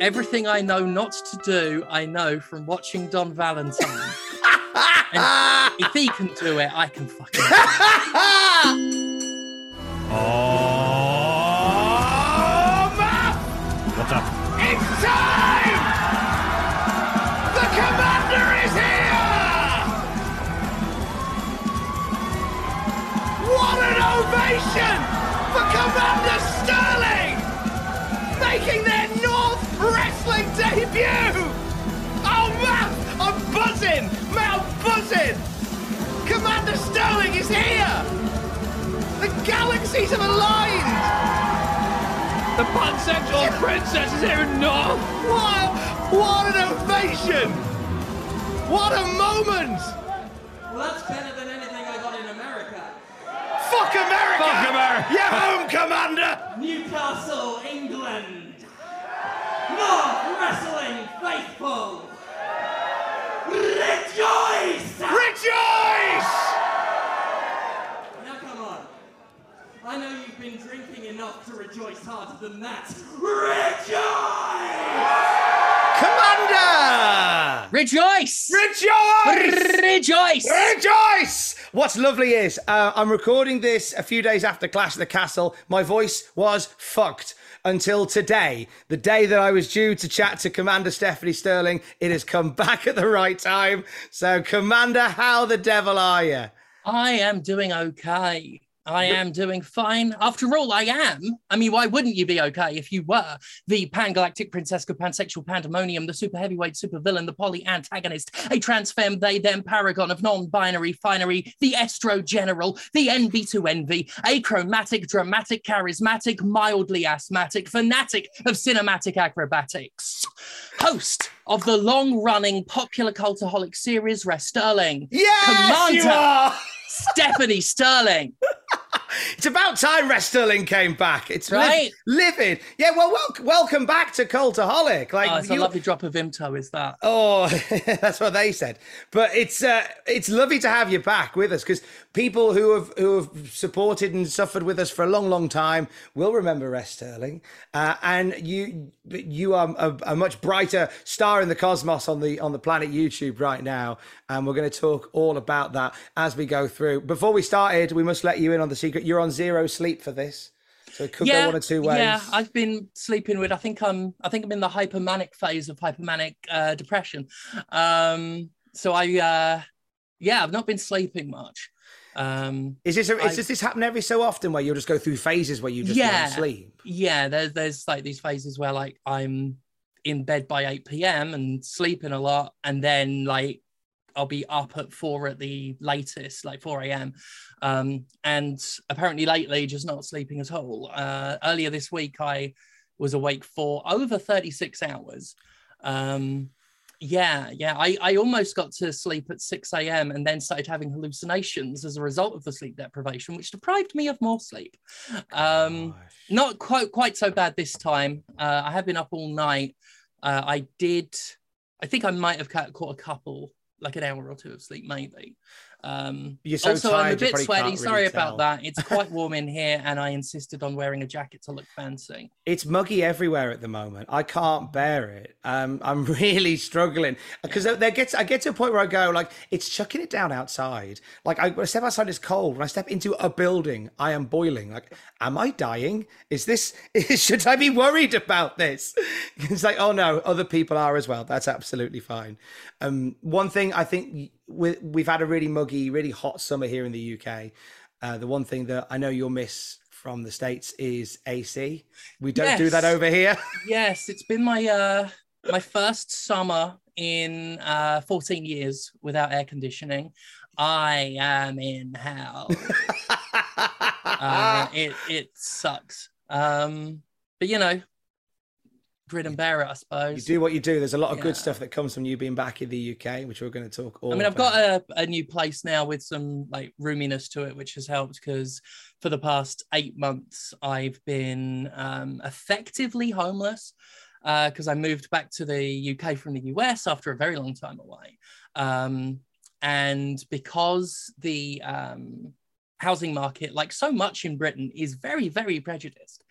Everything I know not to do, I know from watching Don Valentine. if he can do it, I can fucking. What's up? It's time! The commander is here! What an ovation for Commander Sterling! Making their I'm! Commander Sterling is here! The galaxies have aligned! The pansexual princess is here in North! What? What an ovation! What a moment! Well, that's better than anything I got in America. Fuck America! Fuck America! You're home, Commander! Newcastle, England. North Wrestling Faithful. Rejoice! Rejoice! Now come on. I know you've been drinking enough to rejoice harder than that. Rejoice! Commander! Rejoice! Rejoice! Rejoice! Rejoice! What's lovely is uh, I'm recording this a few days after Clash of the Castle. My voice was fucked until today, the day that I was due to chat to Commander Stephanie Sterling. It has come back at the right time. So, Commander, how the devil are you? I am doing okay. I am doing fine. After all, I am. I mean, why wouldn't you be okay if you were the pan-galactic princesca, pansexual pandemonium, the super heavyweight supervillain, the poly antagonist, a trans femme, they them paragon of non-binary finery, the estro general, the NB2 envy, achromatic, dramatic, charismatic, mildly asthmatic, fanatic of cinematic acrobatics, host of the long-running popular cultaholic series, Rest Sterling, Yes, you are! Stephanie Sterling. It's about time Rest Sterling came back. It's liv- Right. livid. Yeah, well, wel- welcome back to Cultaholic. Like Oh, it's a lovely drop of Vimto, is that? Oh, that's what they said. But it's uh, it's lovely to have you back with us because people who have who have supported and suffered with us for a long, long time will remember Rest Sterling. Uh, and you you are a, a much brighter star in the cosmos on the on the planet YouTube right now. And we're going to talk all about that as we go through. Before we started, we must let you in on the secret. You're on zero sleep for this. So it could go one or two ways. Yeah, I've been sleeping with. I think I'm. I think I'm in the hypermanic phase of hypermanic uh, depression. Um, so I, uh, yeah, I've not been sleeping much. Um, Is this a, I- is, does this happen every so often where you'll just go through phases where you just Yeah. don't sleep? yeah, there's there's like these phases where like I'm in bed by eight p.m. and sleeping a lot, and then like I'll be up at four at the latest, like 4 a.m. Um, and apparently lately, just not sleeping at all. Uh, earlier this week, I was awake for over 36 hours. Um, yeah, yeah. I, I almost got to sleep at 6 a.m. and then started having hallucinations as a result of the sleep deprivation, which deprived me of more sleep. Um, not quite quite so bad this time. Uh, I have been up all night. Uh, I did. I think I might have caught a couple, like an hour or two of sleep, maybe. Um, You're so also, I'm a bit sweaty. Sorry really about that. It's quite warm in here, and I insisted on wearing a jacket to look fancy. It's muggy everywhere at the moment. I can't bear it. Um, I'm really struggling because there gets I get to a point where I go like it's chucking it down outside. Like I, when I step outside, it's cold. When I step into a building, I am boiling. Like, am I dying? Is this? Should I be worried about this? It's like, oh no, other people are as well. That's absolutely fine. Um, one thing I think we, we've had a really muggy, really hot summer here in the UK. Uh, the one thing that I know you'll miss from the states is AC. We don't do that over here. Yes, it's been my uh my first summer in uh 14 years without air conditioning. I am in hell. uh, it it sucks. Um, but you know, grit and bear it, I suppose. you do what you do. There's a lot of good stuff that comes from you being back in the UK, which we're going to talk all I mean, I've about. got a, a new place now with some like roominess to it, which has helped because for the past eight months I've been um, effectively homeless because I moved back to the UK from the US after a very long time away, um, and because the um, housing market, like so much in Britain, is very very prejudiced,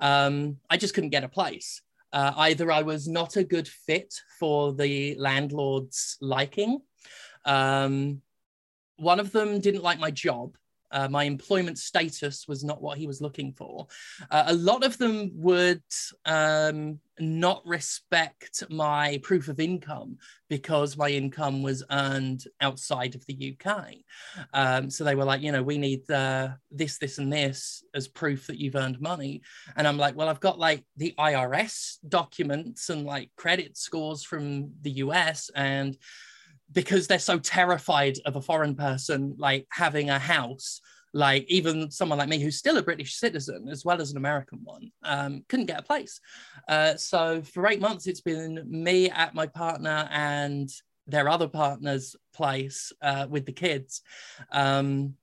um, I just couldn't get a place. Uh, either I was not a good fit for the landlord's liking. Um, one of them didn't like my job. Uh, my employment status was not what he was looking for. Uh, a lot of them would um, not respect my proof of income because my income was earned outside of the UK. Um, so they were like, you know, we need uh, this, this, and this as proof that you've earned money. And I'm like, well, I've got like the IRS documents and like credit scores from the US and because they're so terrified of a foreign person like having a house like even someone like me who's still a british citizen as well as an american one um, couldn't get a place. Uh, so for eight months it's been me at my partner and their other partner's place uh, with the kids. Um,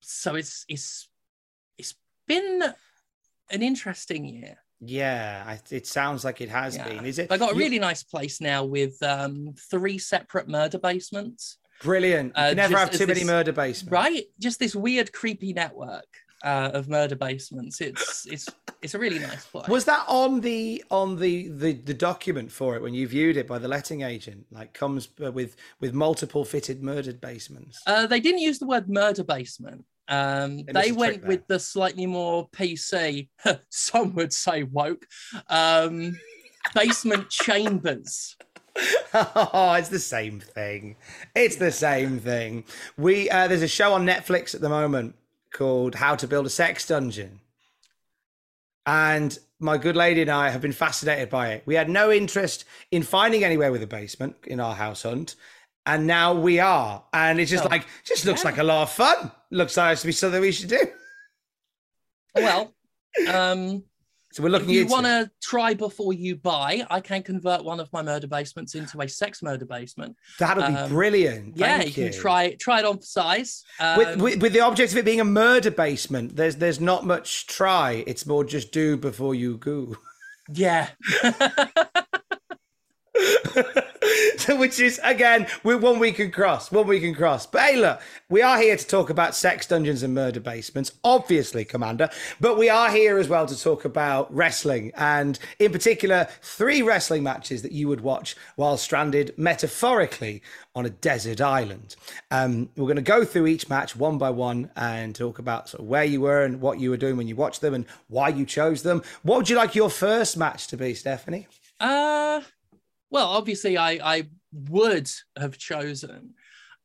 so it's it's it's been an interesting year yeah, I, it sounds like it has Yeah. been. Is it? I got a you- really nice place now with um, three separate murder basements. brilliant. You uh, never have too many this- murder basements. Right? Just this weird, creepy network uh, of murder basements. It's it's it's a really nice place. Was that on the on the, the the document for it when you viewed it by the letting agent? Like comes uh, with with multiple fitted murdered basements. uh, they didn't use the word murder basement. Um, They missed they a went with the slightly more PC, some would say woke, um, basement chambers. oh, it's the same thing. It's the same thing. We uh, there's a show on Netflix at the moment called How to Build a Sex Dungeon. And my good lady and I have been fascinated by it. We had no interest in finding anywhere with a basement in our house hunt. And now we are. And it's just Oh, like, just looks yeah. like a lot of fun. Looks like to be something we should do. Well, um, So we're if looking you want to try before you buy, I can convert one of my murder basements into a sex murder basement. That'll be um, brilliant. yeah, Thank you can try try it on for size. Um, with, with, with the object of it being a murder basement, there's there's not much try. It's more just do before you go. yeah, Which is again, we're one we can cross, one we can cross. But hey, look, we are here to talk about sex dungeons and murder basements, obviously, Commander. But we are here as well to talk about wrestling, and in particular, three wrestling matches that you would watch while stranded metaphorically on a desert island. Um, we're going to go through each match one by one and talk about sort of where you were and what you were doing when you watched them and why you chose them. What would you like your first match to be, Stephanie? Uh, well, obviously, I I would have chosen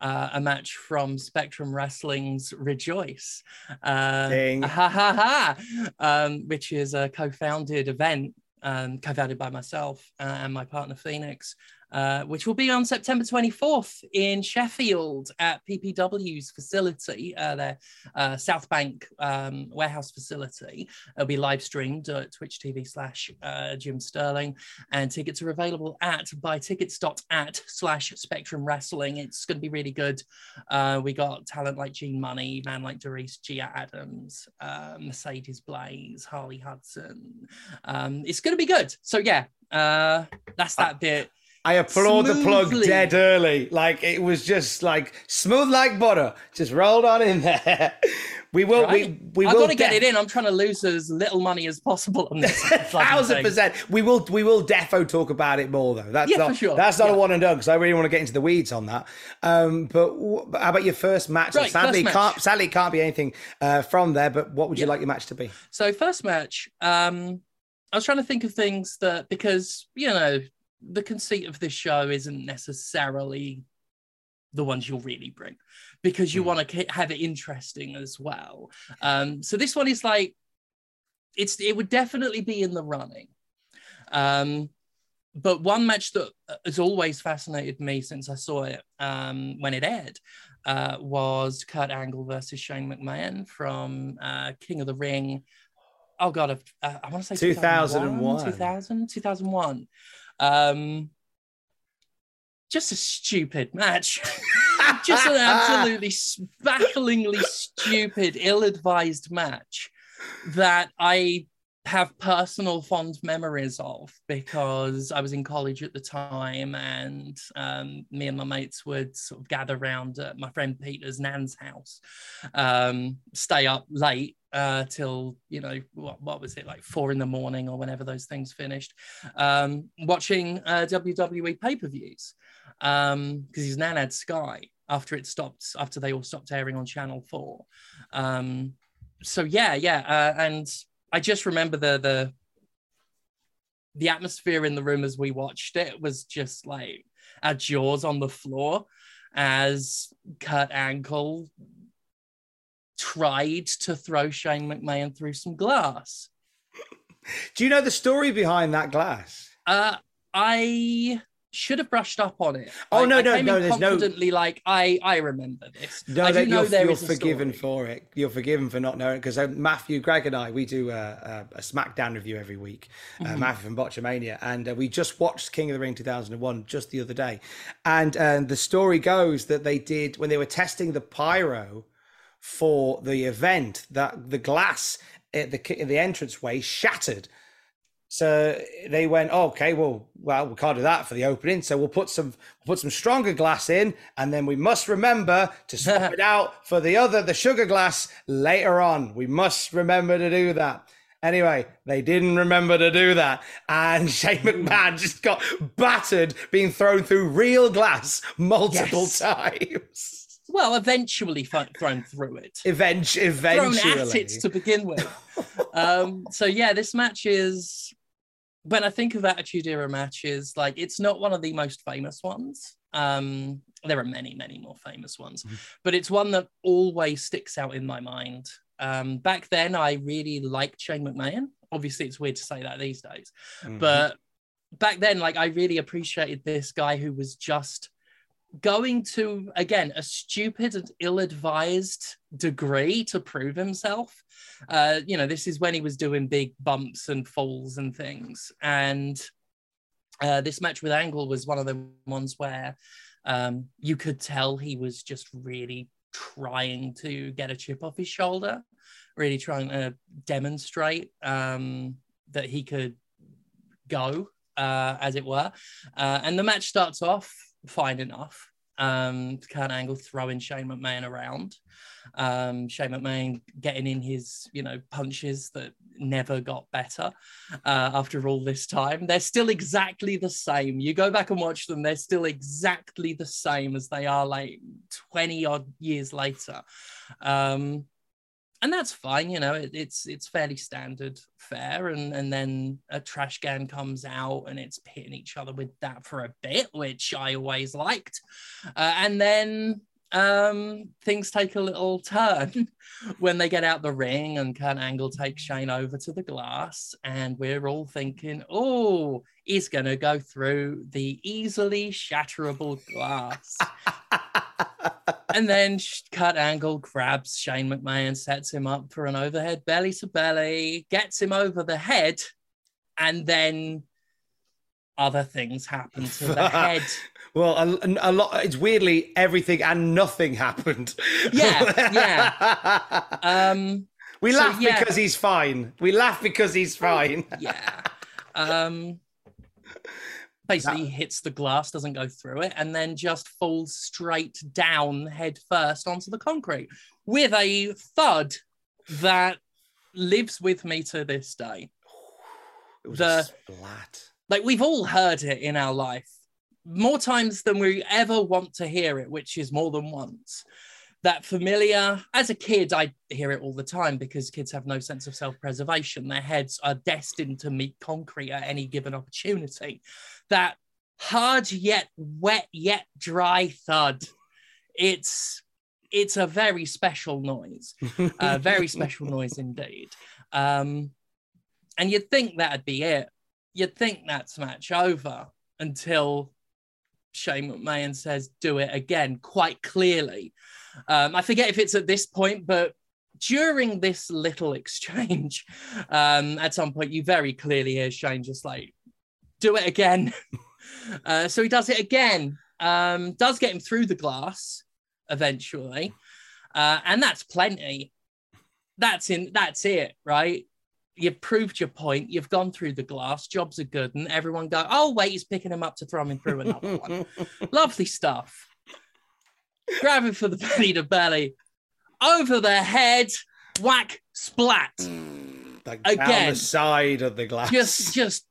uh, a match from Spectrum Wrestling's Rejoice, uh, ha ha ha, um, which is a co-founded event, um, co-founded by myself uh, and my partner Phoenix. Uh, which will be on September 24th in Sheffield at PPW's facility, uh, their uh, South Bank um, warehouse facility. It'll be live streamed at Twitch TV slash uh, Jim Sterling and tickets are available at buytickets.at slash spectrum wrestling. It's going to be really good. Uh, we got talent like Gene Munny Man Like DeReiss, gia adams uh, mercedes blaze harley hudson. Um, it's going to be good. So yeah uh, that's that bit I applaud the plug dead early. Like it was just like smooth like butter. Just rolled on in there. We will. Right? We we I've will got to get it in. I'm trying to lose as little money as possible on this. Thousand percent. We will. We will defo talk about it more though. That's Yeah, not. for sure. That's not a one and done because I really want to get into the weeds on that. Um, but w- how about your first match? Right, sadly, first match. can't. Sadly, can't be anything uh, from there. But what would you Yeah. like your match to be? So first match, um, I was trying to think of things that because you know the conceit of this show isn't necessarily the ones you'll really bring because you want to have it interesting as well. Um, so this one is like it's it would definitely be in the running. Um, but one match that has always fascinated me since I saw it um, when it aired uh, was Kurt Angle versus Shane McMahon from uh, King of the Ring. Oh God, uh, I want to say 2001. 2000, 2001. Um, just a stupid match. just an absolutely bafflingly stupid, ill-advised match that I have personal fond memories of because I was in college at the time and um, me and my mates would sort of gather around at my friend Peter's nan's house, um, stay up late uh, till, you know, what, what was it, like four in the morning or whenever those things finished, um, watching uh, WWE pay-per-views because his nan had Sky after it stopped, after they all stopped airing on Channel 4. Um, so yeah, yeah, uh, and I just remember the the the atmosphere in the room as we watched it was just like our jaws on the floor as Kurt Angle tried to throw Shane McMahon through some glass. Do you know the story behind that glass? Uh, I should have brushed up on it. Oh, I- no, no, no, there's no- confidently like I I remember this. No, I do that know you're, there you're is a forgiven for it. You're forgiven for not knowing because uh, Matthew, Greg, and I we do uh, a, a SmackDown review every week. Uh, Mm-hmm. Matthew from Botchamania, and uh, we just watched King of the Ring 2001 just the other day, and um, the story goes that they did when they were testing the pyro for the event that the glass at the at the entranceway shattered. So they went, oh, okay, well, well, we can't do that for the opening. So we'll put some we'll put some stronger glass in, and then we must remember to swap it out for the other, the sugar glass later on. We must remember to do that. Anyway, they didn't remember to do that, and Shane McMahon just got battered, being thrown through real glass multiple Yes. times. Well, eventually th- thrown through it. Event- thrown eventually, at it to begin with. um, so yeah, this match is when I think of Attitude Era matches, like it's not one of the most famous ones. Um, there are many, many more famous ones, but it's one that always sticks out in my mind. Um, back then, I really liked Shane McMahon. Obviously, it's weird to say that these days, Mm-hmm. but back then, like I really appreciated this guy who was just going to again a stupid and ill-advised degree to prove himself. Uh you know this is when he was doing big bumps and falls and things. And uh this match with angle was one of the ones where um you could tell he was just really trying to get a chip off his shoulder really trying to demonstrate um that he could go uh as it were. Uh and the match starts off fine enough. Um, Kurt Angle throwing Shane McMahon around. Um, Shane McMahon getting in his, you know, punches that never got better uh, after all this time. They're still exactly the same. You go back and watch them, they're still exactly the same as they are like 20 odd years later. Um, and that's fine, you know, it, it's it's fairly standard fare. And and then a trash can comes out and it's pitting each other with that for a bit, which I always liked. Uh, and then um things take a little turn when they get out the ring and Kurt Angle takes Shane over to the glass and we're all thinking oh he's gonna go through the easily shatterable glass and then Kurt Angle grabs Shane McMahon sets him up for an overhead belly to belly gets him over the head and then other things happen to the head Well, a, a lot. It's weirdly everything and nothing happened. Yeah, yeah. um we so, laugh yeah. because he's fine. We laugh because he's fine. yeah um Basically, he hits the glass, doesn't go through it, and then just falls straight down head first onto the concrete with a thud that lives with me to this day. It was The- a splat. Like we've all heard it in our life more times than we ever want to hear it, which is more than once. That familiar, as a kid, I hear it all the time because kids have no sense of self preservation. Their heads are destined to meet concrete at any given opportunity. That hard yet wet yet dry thud. It's it's a very special noise, a very special noise indeed. Um, and you'd think that'd be it. You'd think that's match over until Shane McMahon says, "Do it again," quite clearly. Um, I forget if it's at this point, but during this little exchange, um, at some point, you very clearly hear Shane just like, "Do it again." uh, so he does it again. Um, does get him through the glass eventually, uh, and that's plenty. That's in. That's it, right? You've proved your point. You've gone through the glass. Jobs are good, and everyone go, "Oh wait, he's picking him up to throw him through another one." Lovely stuff. Grab him for the belly to belly, over the head, whack, splat. Like down Again. the side of the glass. Just, just,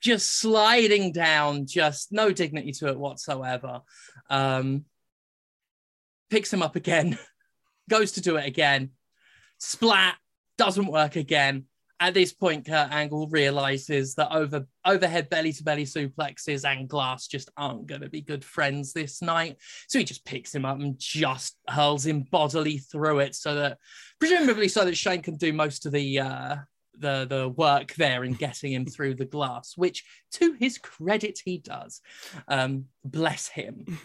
just sliding down. Just no dignity to it whatsoever. Um, picks him up again, goes to do it again, splat, doesn't work again. At this point, Kurt Angle realizes that over overhead belly to belly suplexes and glass just aren't going to be good friends this night. So he just picks him up and just hurls him bodily through it, so that presumably so that Shane can do most of the uh, the the work there in getting him through the glass, which to his credit he does. Um, bless him.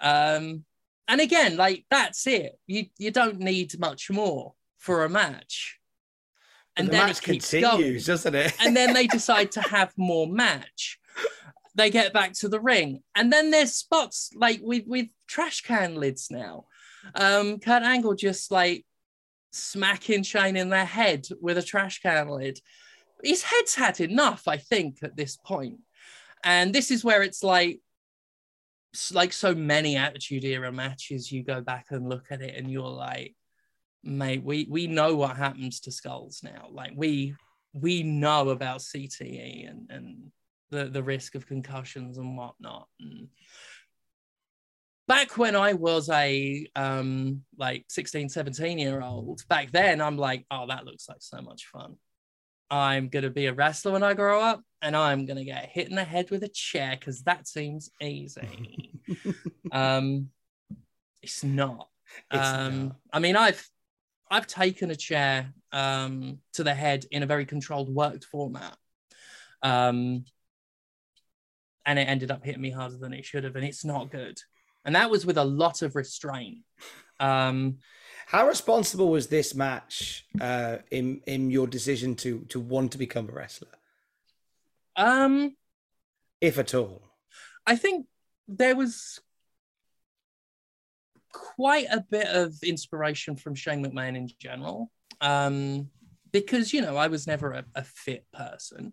Um, and again, like that's it. You you don't need much more for a match. And the then match continues, going. doesn't it? And then they decide to have more match. They get back to the ring, and then there's spots like with with trash can lids now. Um, Kurt Angle just like smacking Shane in their head with a trash can lid. His head's had enough, I think, at this point. And this is where it's like, like so many Attitude Era matches. You go back and look at it, and you're like, mate, we we know what happens to skulls now. Like we we know about CTE and and the the risk of concussions and whatnot. And back when I was a um like 16, 17 year old, back then I'm like, oh, that looks like so much fun. I'm gonna be a wrestler when I grow up, and I'm gonna get hit in the head with a chair because that seems easy. um, it's not. It's um, not. I mean, I've I've taken a chair um, to the head in a very controlled, worked format, um, and it ended up hitting me harder than it should have, and it's not good. And that was with a lot of restraint. Um, How responsible was this match uh, in in your decision to to want to become a wrestler, um, if at all? I think there was quite a bit of inspiration from Shane McMahon in general. Um, because you know, I was never a, a fit person.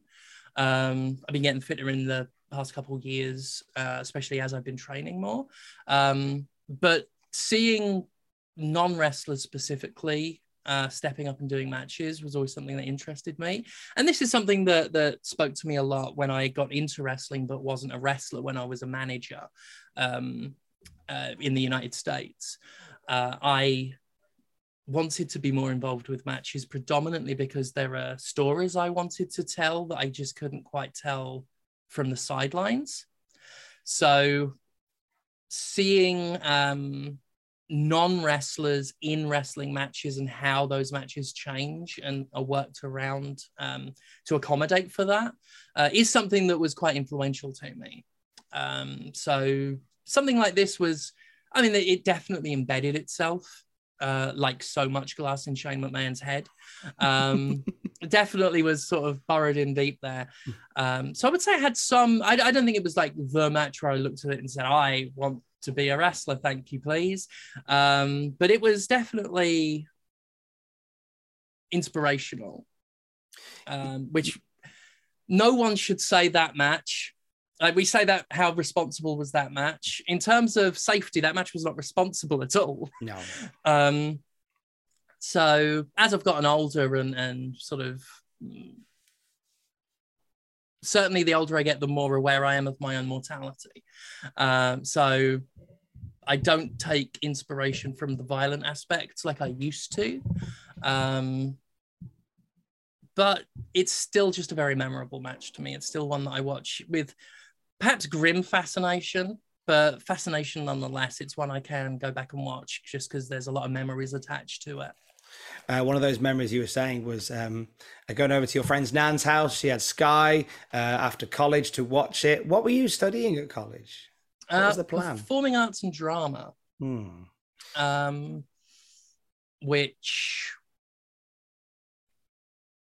Um, I've been getting fitter in the past couple of years, uh, especially as I've been training more. Um, but seeing non-wrestlers specifically uh, stepping up and doing matches was always something that interested me. And this is something that that spoke to me a lot when I got into wrestling, but wasn't a wrestler when I was a manager um, uh, in the United States. Uh, I wanted to be more involved with matches predominantly because there are stories I wanted to tell that I just couldn't quite tell from the sidelines. So seeing um, non wrestlers in wrestling matches and how those matches change and are worked around um, to accommodate for that uh, is something that was quite influential to me. Um, so something like this was, I mean, it definitely embedded itself. Uh, like so much glass in Shane McMahon's head, um, definitely was sort of burrowed in deep there. Um, so I would say I had some. I, I don't think it was like the match where I looked at it and said, "I want to be a wrestler, thank you, please." Um, but it was definitely inspirational, um, which no one should say that match like we say that how responsible was that match? In terms of safety that match was not responsible at all. No. um so as i've gotten older and and sort of certainly the older i get the more aware i am of my own mortality. Um so i don't take inspiration from the violent aspects like i used to. Um but it's still just a very memorable match to me. It's still one that i watch with perhaps grim fascination, but fascination nonetheless. It's one I can go back and watch just because there's a lot of memories attached to it. Uh, one of those memories you were saying was um, going over to your friend's Nan's house. She had Sky uh, after college to watch it. What were you studying at college? What was the plan? Performing arts and drama, Hmm. um, which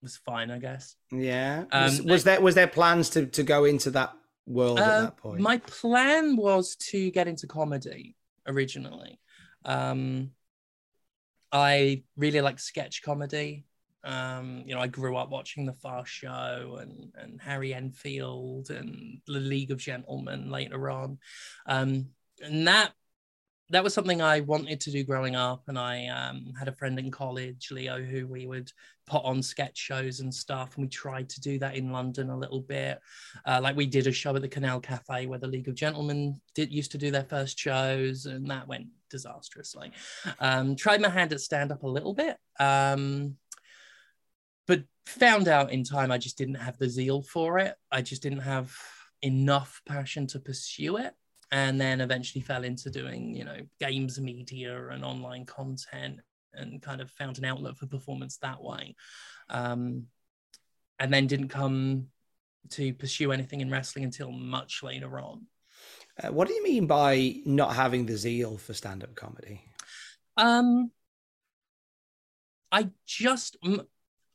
was fine, I guess. Yeah. Um, was, was there was there plans to, to go into that world at Uh, that point? my plan was to get into comedy originally. Um, I really like sketch comedy. Um, you know, I grew up watching The Fast Show and and Harry Enfield and The League of Gentlemen later on, um, and that that was something I wanted to do growing up. And I um, had a friend in college, Leo, who we would put on sketch shows and stuff, and we tried to do that in London a little bit. Uh, like we did a show at the Canal Cafe where the League of Gentlemen did used to do their first shows, and that went disastrously. Um, tried my hand at stand up a little bit, um, but found out in time I just didn't have the zeal for it. I just didn't have enough passion to pursue it. And then eventually fell into doing, you know, games media and online content and kind of found an outlet for performance that way. Um, and then didn't come to pursue anything in wrestling until much later on. Uh, what do you mean by not having the zeal for stand up comedy? Um, I just m-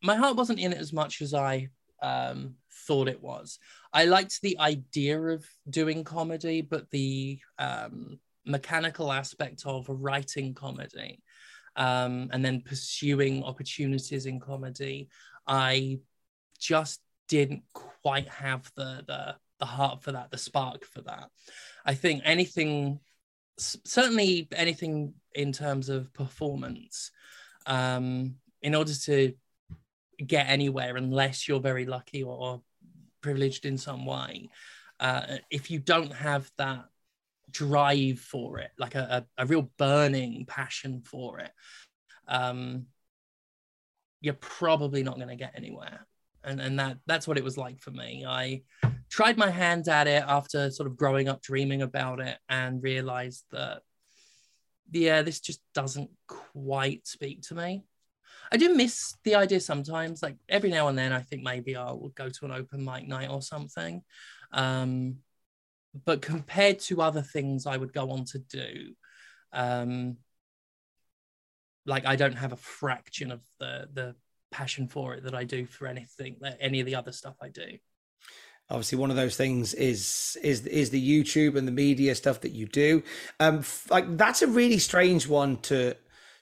my heart wasn't in it as much as I um thought it was. I liked the idea of doing comedy, but the um mechanical aspect of writing comedy um and then pursuing opportunities in comedy, I just didn't quite have the the the heart for that, the spark for that. I think anything certainly anything in terms of performance um in order to get anywhere unless you're very lucky or, privileged in some way. Uh if you don't have that drive for it like a, a, a real burning passion for it um you're probably not going to get anywhere. And and that that's what it was like for me. I tried my hand at it after sort of growing up dreaming about it and realized that yeah this just doesn't quite speak to me i do miss the idea sometimes like every now and then i think maybe i'll go to an open mic night or something um but compared to other things i would go on to do um like i don't have a fraction of the the passion for it that i do for anything that any of the other stuff i do. Obviously one of those things is is is the youtube and the media stuff that you do. Um f- like that's a really strange one to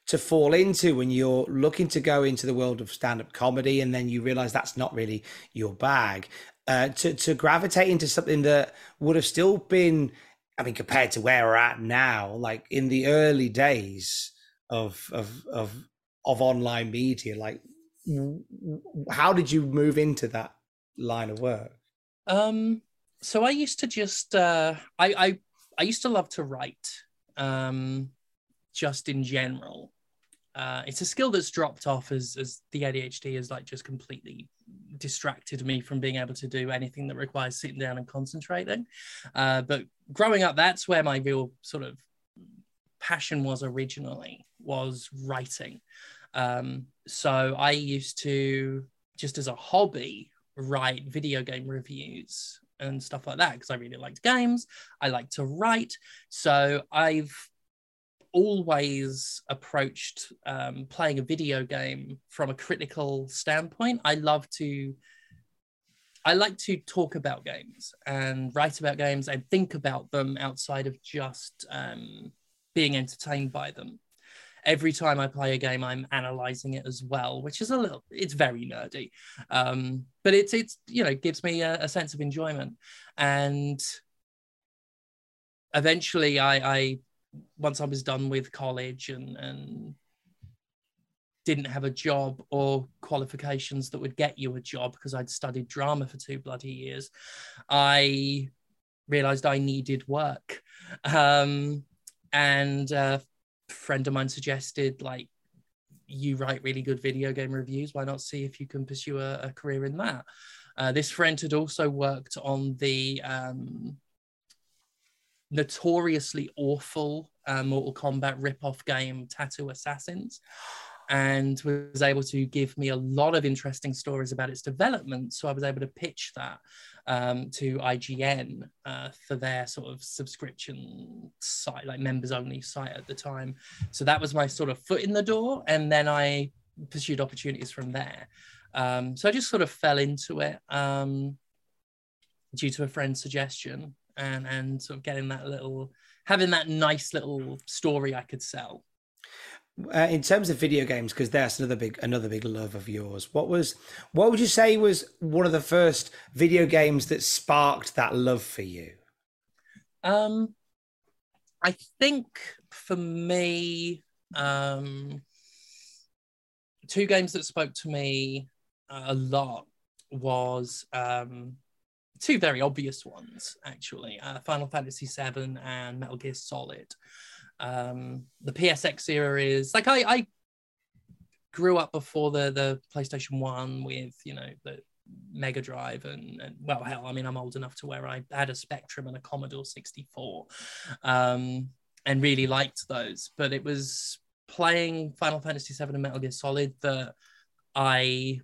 to fall into when you're looking to go into the world of stand-up comedy and then you realize that's not really your bag uh to to gravitate into something that would have still been i mean compared to where we're at now like in the early days of of of of online media like how did you move into that line of work Um, so I used to just uh I I I used to love to write um just in general. Uh it's a skill that's dropped off as as the ADHD has like just completely distracted me from being able to do anything that requires sitting down and concentrating. Uh but growing up that's where my real sort of passion was originally was writing. Um so I used to just as a hobby write video game reviews and stuff like that because I really liked games. I like to write. So I've always approached um, playing a video game from a critical standpoint. I love to. I like to talk about games and write about games and think about them outside of just um, being entertained by them. every time I play a game, I'm analyzing it as well, which is a little, it's very nerdy. Um, but it's, it's, you know, gives me a, a sense of enjoyment. And eventually I, I, once I was done with college and, and didn't have a job or qualifications that would get you a job because I'd studied drama for two bloody years, I realized I needed work. Um, and a friend of mine suggested, like, you write really good video game reviews. Why not see if you can pursue a, a career in that? Uh, this friend had also worked on the um, notoriously awful uh, Mortal Kombat rip-off game Tattoo Assassins and was able to give me a lot of interesting stories about its development. So I was able to pitch that um, to IGN uh, for their sort of subscription site, like members only site at the time. So that was my sort of foot in the door. And then I pursued opportunities from there. Um, so I just sort of fell into it um, due to a friend's suggestion and, and sort of getting that little, having that nice little story I could sell. Uh, in terms of video games, because that's another big another big love of yours. What was what would you say was one of the first video games that sparked that love for you? Um, I think for me, um, two games that spoke to me a lot was um, two very obvious ones actually: uh, Final Fantasy VII and Metal Gear Solid. Um, the PSX era is like I, I grew up before the the PlayStation One with you know the Mega Drive and, and well hell I mean I'm old enough to where I had a Spectrum and a Commodore 64 um, and really liked those but it was playing Final Fantasy VII and Metal Gear Solid that I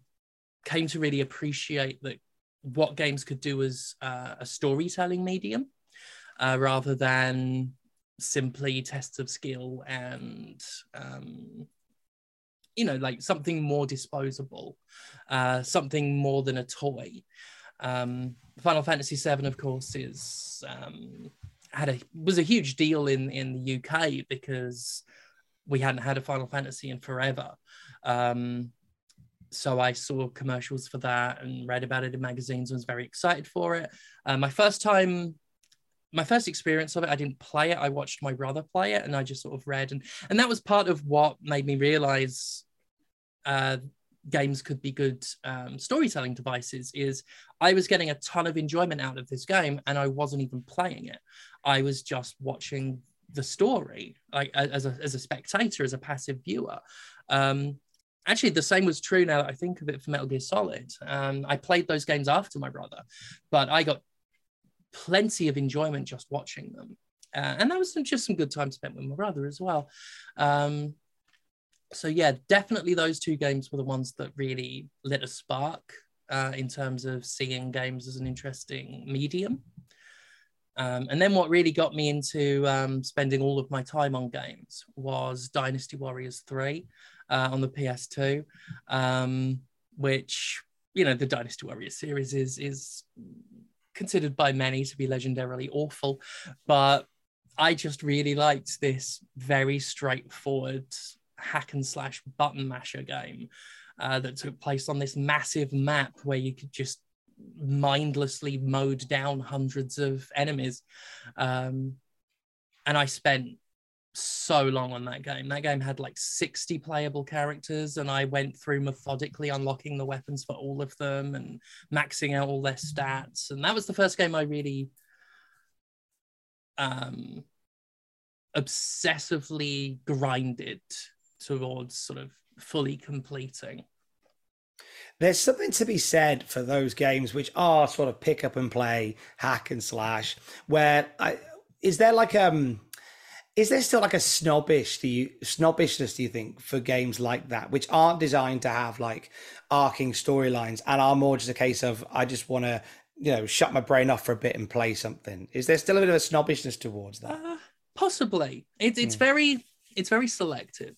came to really appreciate that what games could do as uh, a storytelling medium uh, rather than simply tests of skill and um, you know like something more disposable uh, something more than a toy. Um, final fantasy 7 of course is um, had a was a huge deal in in the uk because we hadn't had a final fantasy in forever. Um, so I saw commercials for that and read about it in magazines and was very excited for it. Uh, my first time my first experience of it, I didn't play it. I watched my brother play it, and I just sort of read, and and that was part of what made me realize uh, games could be good um, storytelling devices. Is I was getting a ton of enjoyment out of this game, and I wasn't even playing it. I was just watching the story, like as a as a spectator, as a passive viewer. Um, actually the same was true now that i think of it for metal gear solid um, i played those games after my brother but i got plenty of enjoyment just watching them. Uh, and that was just some good time spent with my brother as well. Um, so yeah, definitely those two games were the ones that really lit a spark uh, in terms of seeing games as an interesting medium. Um, and then what really got me into um, spending all of my time on games was Dynasty Warriors 3 uh, on the PS2, um, which, you know, the Dynasty Warriors series is, is considered by many to be legendarily awful, but I just really liked this very straightforward hack and slash button masher game uh, that took place on this massive map where you could just mindlessly mowed down hundreds of enemies. Um, and I spent so long on that game. That game had like 60 playable characters, and I went through methodically unlocking the weapons for all of them and maxing out all their stats. And that was the first game I really um, obsessively grinded towards sort of fully completing. There's something to be said for those games which are sort of pick up and play, hack and slash, where I, is there like um is there still like a snobbish do you snobbishness do you think for games like that which aren't designed to have like arcing storylines and are more just a case of i just want to you know shut my brain off for a bit and play something is there still a bit of a snobbishness towards that? Uh, possibly. It, it's mm. very it's very selective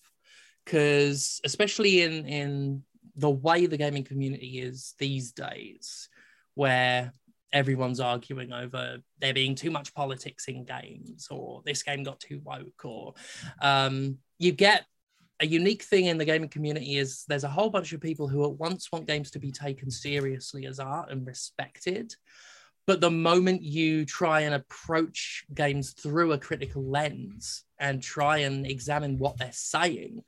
because especially in in the way the gaming community is these days where everyone's arguing over there being too much politics in games or this game got too woke or um, you get a unique thing in the gaming community is there's a whole bunch of people who at once want games to be taken seriously as art and respected. But the moment you try and approach games through a critical lens and try and examine what they're saying,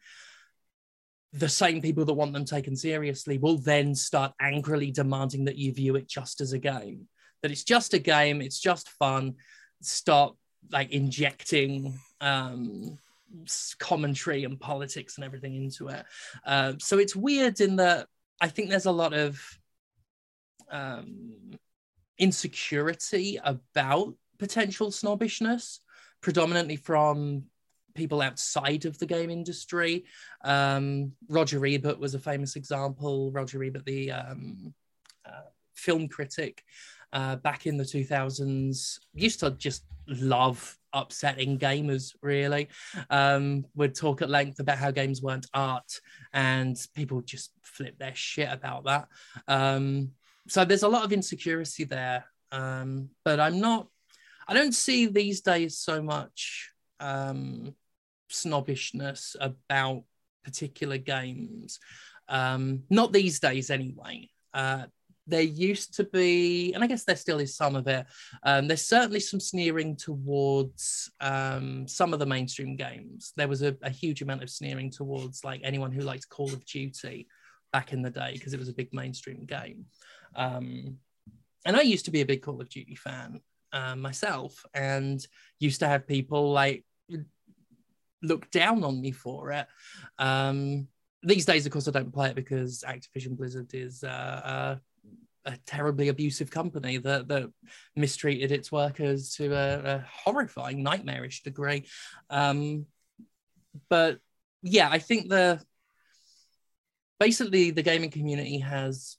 the same people that want them taken seriously will then start angrily demanding that you view it just as a game, that it's just a game, it's just fun. Stop like injecting um, commentary and politics and everything into it. Uh, so it's weird in that I think there's a lot of um, insecurity about potential snobbishness, predominantly from people outside of the game industry. Um, Roger Ebert was a famous example. Roger Ebert, the um, uh, film critic, uh, back in the 2000s, used to just love upsetting gamers, really. Um, would talk at length about how games weren't art, and people just flip their shit about that. Um, so there's a lot of insecurity there. Um, but I'm not, I don't see these days so much um, snobbishness about particular games. Um, not these days, anyway. Uh, there used to be, and I guess there still is some of it. Um, there's certainly some sneering towards um, some of the mainstream games. There was a, a, huge amount of sneering towards like anyone who liked Call of Duty back in the day because it was a big mainstream game. Um, and I used to be a big Call of Duty fan uh, myself, and used to have people like look down on me for it. Um, these days, of course, I don't play it because Activision Blizzard is uh, uh, a terribly abusive company that that mistreated its workers to a, a horrifying, nightmarish degree. Um, but yeah, I think the basically the gaming community has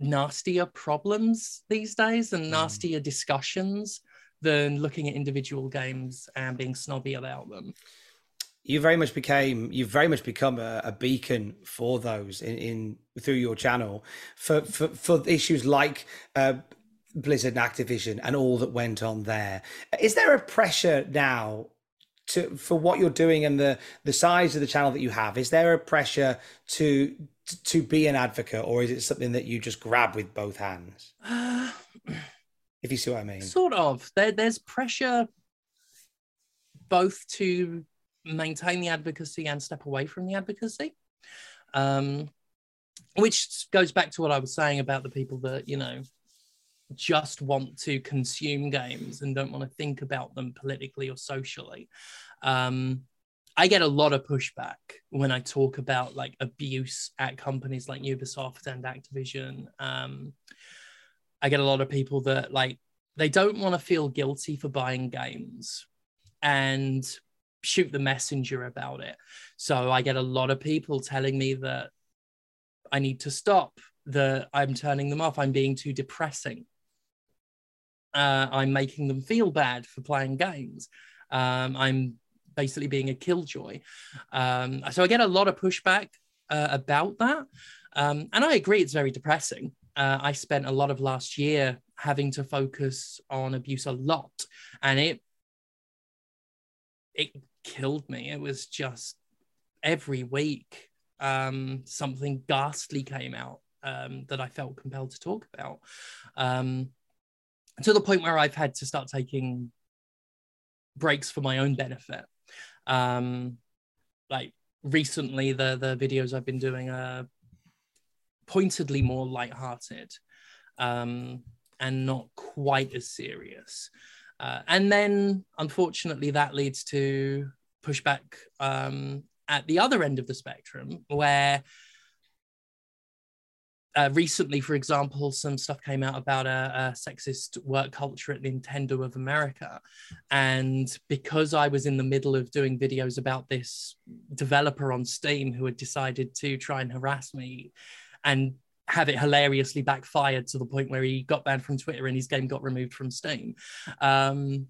nastier problems these days and hmm. nastier discussions than looking at individual games and being snobby about them you very much became you've very much become a, a beacon for those in, in, through your channel for for, for issues like uh, Blizzard and Activision and all that went on there. Is there a pressure now to for what you're doing and the the size of the channel that you have? Is there a pressure to to be an advocate, or is it something that you just grab with both hands? Uh, if you see what I mean. Sort of. There, there's pressure both to maintain the advocacy and step away from the advocacy. Um, which goes back to what I was saying about the people that, you know, just want to consume games and don't want to think about them politically or socially. Um, I get a lot of pushback when I talk about like abuse at companies like Ubisoft and Activision. Um, I get a lot of people that like they don't want to feel guilty for buying games and shoot the messenger about it. So I get a lot of people telling me that I need to stop, that I'm turning them off, I'm being too depressing. Uh, I'm making them feel bad for playing games. Um, I'm basically being a killjoy. Um, so I get a lot of pushback uh, about that. Um, and I agree, it's very depressing. Uh, I spent a lot of last year having to focus on abuse a lot, and it it killed me. It was just every week um, something ghastly came out um, that I felt compelled to talk about. Um, to the point where I've had to start taking breaks for my own benefit. Um, like recently, the the videos I've been doing are pointedly more light-hearted um, and not quite as serious. Uh, and then, unfortunately, that leads to pushback um, at the other end of the spectrum, where uh, recently, for example, some stuff came out about a, a, sexist work culture at Nintendo of America. And because I was in the middle of doing videos about this developer on Steam who had decided to try and harass me and have it hilariously backfired to the point where he got banned from Twitter and his game got removed from Steam. Um,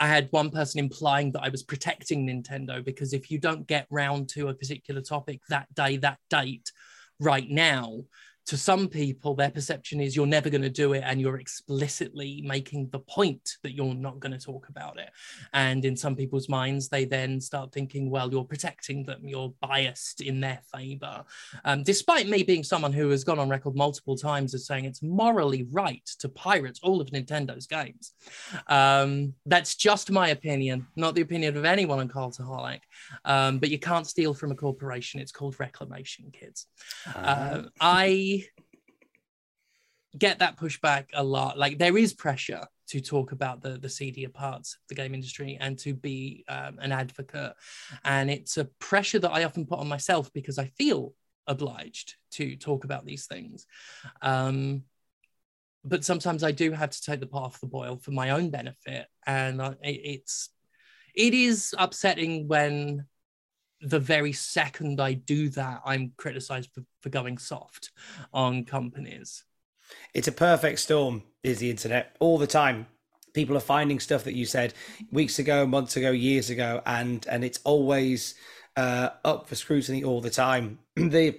I had one person implying that I was protecting Nintendo because if you don't get round to a particular topic that day, that date, right now, to some people, their perception is you're never going to do it, and you're explicitly making the point that you're not going to talk about it. And in some people's minds, they then start thinking, well, you're protecting them, you're biased in their favor. Um, despite me being someone who has gone on record multiple times as saying it's morally right to pirate all of Nintendo's games. Um, that's just my opinion, not the opinion of anyone on Cultaholic. Um, but you can't steal from a corporation. It's called reclamation, kids. Uh, I get that pushback a lot. Like there is pressure to talk about the the seedier parts of the game industry and to be um, an advocate, and it's a pressure that I often put on myself because I feel obliged to talk about these things. Um, but sometimes I do have to take the pot off the boil for my own benefit, and I, it, it's it is upsetting when the very second I do that, I'm criticized for, for going soft on companies. It's a perfect storm, is the internet all the time. People are finding stuff that you said weeks ago, months ago, years ago, and and it's always uh, up for scrutiny all the time. the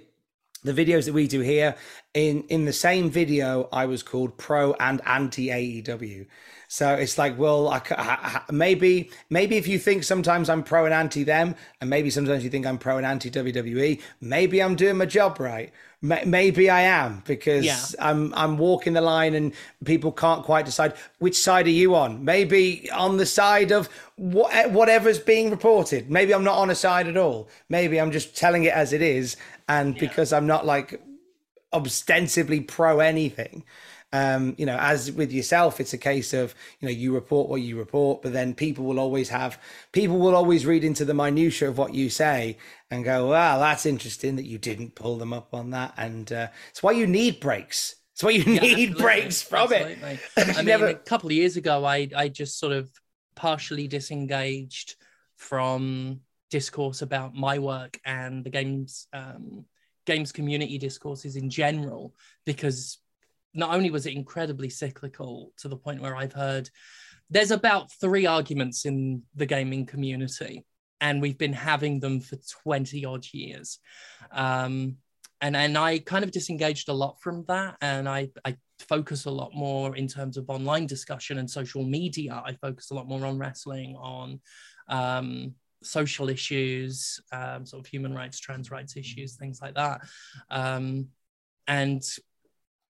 the videos that we do here in in the same video i was called pro and anti aew so it's like well I, I, maybe maybe if you think sometimes i'm pro and anti them and maybe sometimes you think i'm pro and anti wwe maybe i'm doing my job right maybe i am because yeah. i'm i'm walking the line and people can't quite decide which side are you on maybe on the side of what, whatever's being reported maybe i'm not on a side at all maybe i'm just telling it as it is and yeah. because I'm not like ostensibly pro anything. Um, you know, as with yourself, it's a case of you know you report what you report, but then people will always have people will always read into the minutia of what you say and go, "Wow, that's interesting that you didn't pull them up on that." And uh, it's why you need breaks. It's why you yeah, need absolutely. breaks from absolutely. it. I mean, never... a couple of years ago, I I just sort of partially disengaged from discourse about my work and the games um, games community discourses in general because not only was it incredibly cyclical to the point where I've heard there's about three arguments in the gaming community, and we've been having them for 20 odd years. Um, and, and I kind of disengaged a lot from that. And I, I focus a lot more in terms of online discussion and social media. I focus a lot more on wrestling, on um, social issues, um, sort of human rights, trans rights issues, things like that. Um, and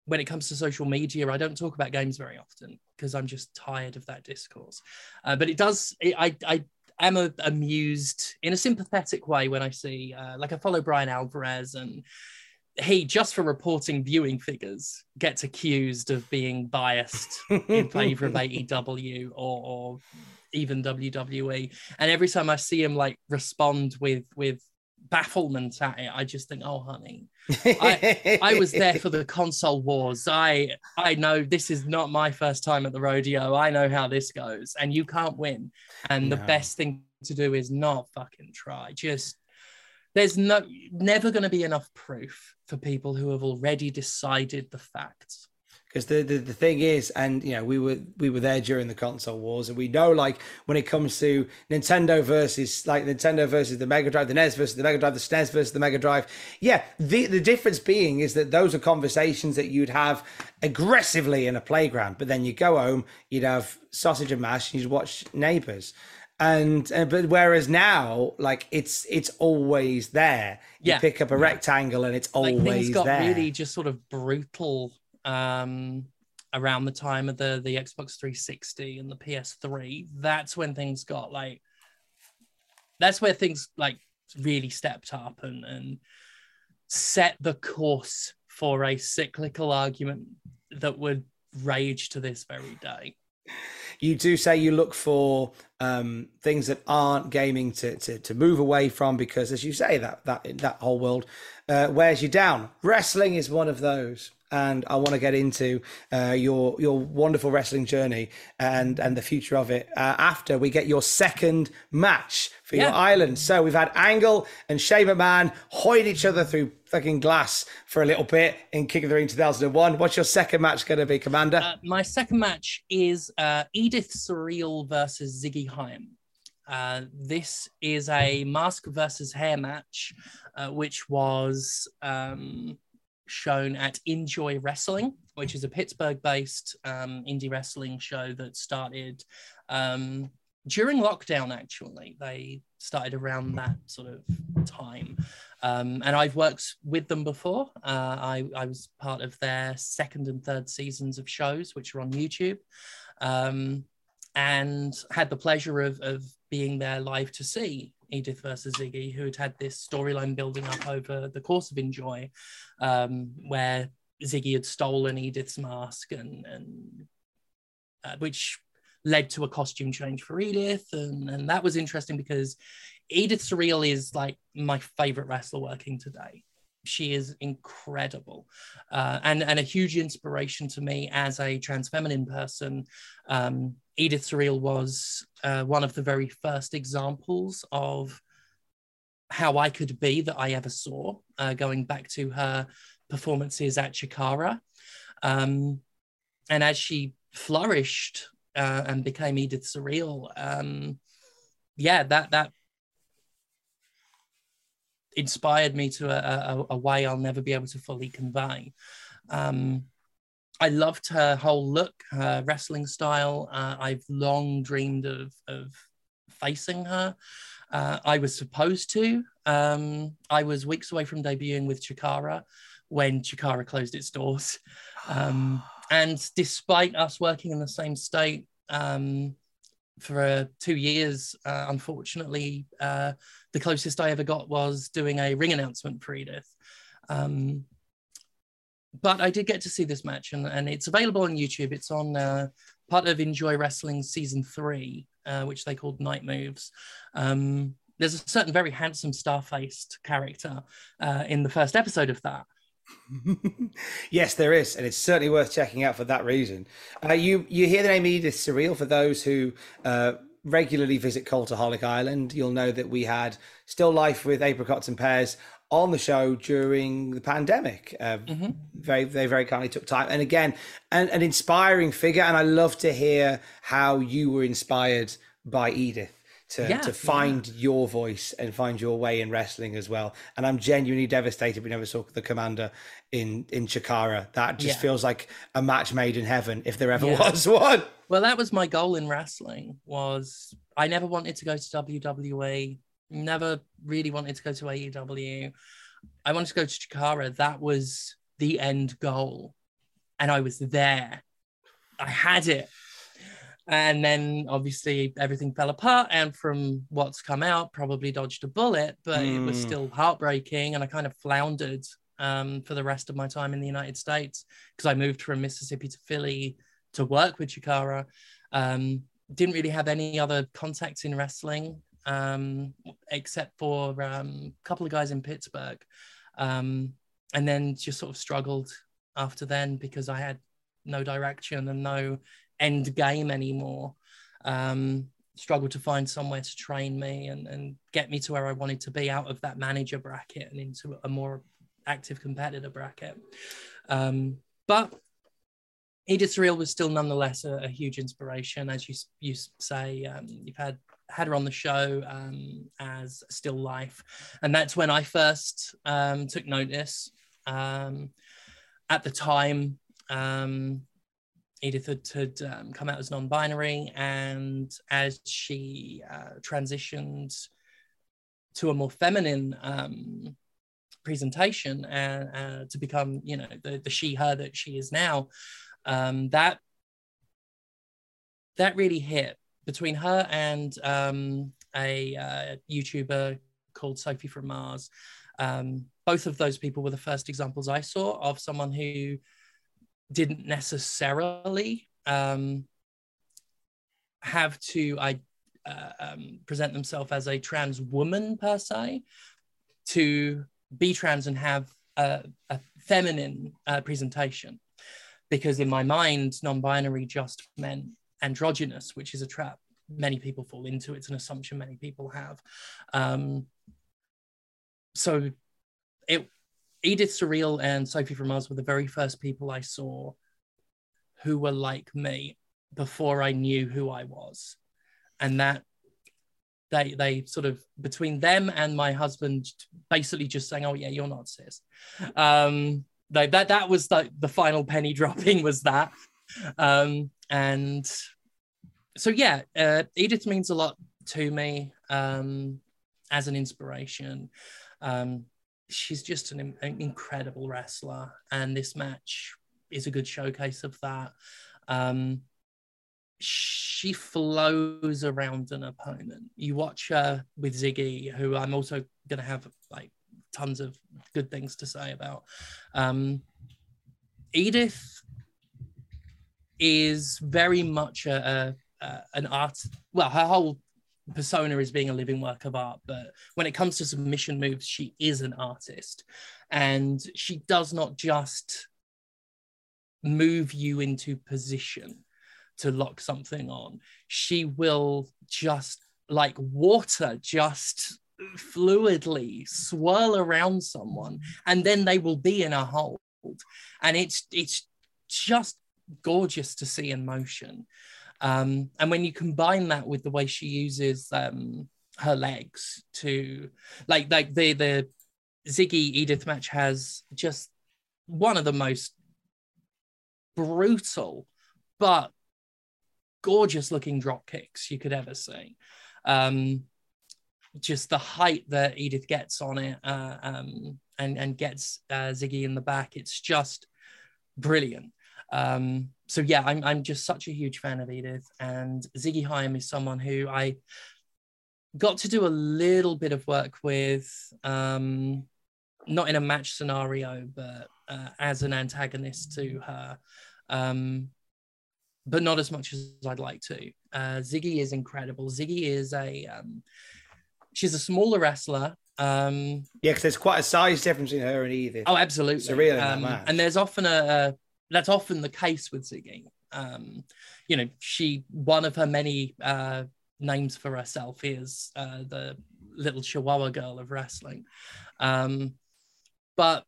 when it comes to social media, I don't talk about games very often because I'm just tired of that discourse. Uh, but it does, it, I, I am a, amused in a sympathetic way when I see, uh, like, I follow Bryan Alvarez and he, just for reporting viewing figures, gets accused of being biased in favor of AEW or, or even WWE. And every time I see him like respond with with bafflement at it, I just think, oh honey, I, I was there for the console wars. I I know this is not my first time at the rodeo. I know how this goes, and you can't win. And no. the best thing to do is not fucking try. Just there's no never going to be enough proof for people who have already decided the facts because the, the, the thing is and you know we were we were there during the console wars and we know like when it comes to nintendo versus like nintendo versus the mega drive the nes versus the mega drive the snes versus the mega drive yeah the the difference being is that those are conversations that you'd have aggressively in a playground but then you go home you'd have sausage and mash and you'd watch neighbors and uh, but whereas now like it's it's always there yeah. you pick up a yeah. rectangle and it's always like things got there. really just sort of brutal um, around the time of the the Xbox 360 and the PS3, that's when things got like that's where things like really stepped up and and set the course for a cyclical argument that would rage to this very day. You do say you look for um, things that aren't gaming to, to, to move away from because, as you say, that that that whole world uh, wears you down. Wrestling is one of those and I want to get into uh, your your wonderful wrestling journey and and the future of it uh, after we get your second match for yeah. your island. So we've had Angle and Shane McMahon hoid each other through fucking glass for a little bit in King of the Ring 2001. What's your second match going to be, Commander? Uh, my second match is uh, Edith Surreal versus Ziggy Haim. Uh, this is a mask versus hair match, uh, which was um, shown at Enjoy Wrestling, which is a Pittsburgh based um, indie wrestling show that started um, during lockdown, actually. They started around that sort of time. Um, and I've worked with them before. Uh, I, I, was part of their second and third seasons of shows, which are on YouTube, um, and had the pleasure of, of being there live to see Edith versus Ziggy, who had had this storyline building up over the course of Enjoy, um, where Ziggy had stolen Edith's mask and, and uh, which led to a costume change for Edith. And, and that was interesting because Edith Surreal is like my favorite wrestler working today. She is incredible uh, and, and a huge inspiration to me as a trans feminine person. Um, Edith Surreal was uh, one of the very first examples of how I could be that I ever saw, uh, going back to her performances at Chikara. Um, and as she flourished uh, and became Edith Surreal, um, yeah, that that inspired me to a, a, a, way I'll never be able to fully convey. Um, I loved her whole look, her wrestling style. Uh, I've long dreamed of, of facing her. Uh, I was supposed to. Um, I was weeks away from debuting with Chikara when Chikara closed its doors. Um, and despite us working in the same state um, for uh, two years, uh, unfortunately, uh, the closest I ever got was doing a ring announcement for Edith. Um, but I did get to see this match, and, and it's available on YouTube. It's on uh, part of Enjoy Wrestling season three, uh, which they called Night Moves. Um, there's a certain very handsome star-faced character uh, in the first episode of that. yes, there is, and it's certainly worth checking out for that reason. Uh, you you hear the name Edith Surreal for those who uh, regularly visit Cultaholic Island. You'll know that we had Still Life with Apricots and Pears on the show during the pandemic. Uh, mm-hmm. Very, they very kindly took time, and again, an, an inspiring figure. And I love to hear how you were inspired by Edith to, yeah, to find yeah. your voice and find your way in wrestling as well. And I'm genuinely devastated we never saw the commander in in Chikara. That just yeah. feels like a match made in heaven if there ever was one. Well, that was my goal in wrestling. Was I never wanted to go to WWE never really wanted to go to AEW. I wanted to go to Chikara. That was the end goal. And I was there. I had it. And then obviously everything fell apart. And from what's come out, probably dodged a bullet, but mm. it was hmm. still heartbreaking. And I kind of floundered um, for the rest of my time in the United States because I moved from Mississippi to Philly to work with Chikara. Um, didn't really have any other contacts in wrestling um, except for um, a couple of guys in Pittsburgh. Um, and then just sort of struggled after then because I had no direction and no end game anymore. Um, struggled to find somewhere to train me and, and get me to where I wanted to be out of that manager bracket and into a more active competitor bracket. Um, but Edith Surreal was still nonetheless a, a, huge inspiration, as you you say. Um, you've had had her on the show um, as Still Life, and that's when I first um, took notice. Um, at the time, um, Edith had, had um, come out as non-binary, and as she uh, transitioned to a more feminine um, presentation and uh, uh, to become, you know, the, the she/her that she is now, that that really hit between her and um, a uh, YouTuber called Sophie from Mars. Um, both of those people were the first examples I saw of someone who didn't necessarily um, have to I, uh, um, present themselves as a trans woman per se, to be trans and have a, a feminine uh, presentation. Because in my mind, non binary just meant androgynous, which is a trap many people fall into. It's an assumption many people have. Um, so it Edith Surreal and Sophie from Mars were the very first people I saw who were like me before I knew who I was. And that they they sort of between them and my husband basically just saying, Oh yeah, you're not cis. Um, like that that was like the final penny dropping was that um and so yeah uh, edith means a lot to me um as an inspiration. Um she's just an, an incredible wrestler and this match is a good showcase of that. Um she flows around an opponent. You watch her with ziggy who i'm also going to have like tons of good things to say about. Um, Edith is very much a, a, a, an art. Well, her whole persona is being a living work of art, but when it comes to submission moves, she is an artist, and she does not just move you into position to lock something on. She will just like water just fluidly swirl around someone and then they will be in a hold and it's it's just gorgeous to see in motion um, and when you combine that with the way she uses um, her legs to like like the the ziggy edith match has just one of the most brutal but gorgeous looking drop kicks you could ever see um, just the height that Edith gets on it uh, um, and and gets uh, Ziggy in the back. It's just brilliant. Um, so yeah, I'm I'm just such a huge fan of Edith, and Ziggy Haim is someone who I got to do a little bit of work with, um, not in a match scenario, but uh, as an antagonist to her. Um, but not as much as I'd like to. Uh, Ziggy is incredible. Ziggy is a um, she's a smaller wrestler. Um, yeah, because there's quite a size difference in her and Edith. Oh, absolutely. Surreal um, And there's often a, a, that's often the case with Ziggy. Um, you know, she one of her many uh, names for herself is uh, the little Chihuahua girl of wrestling. Um, but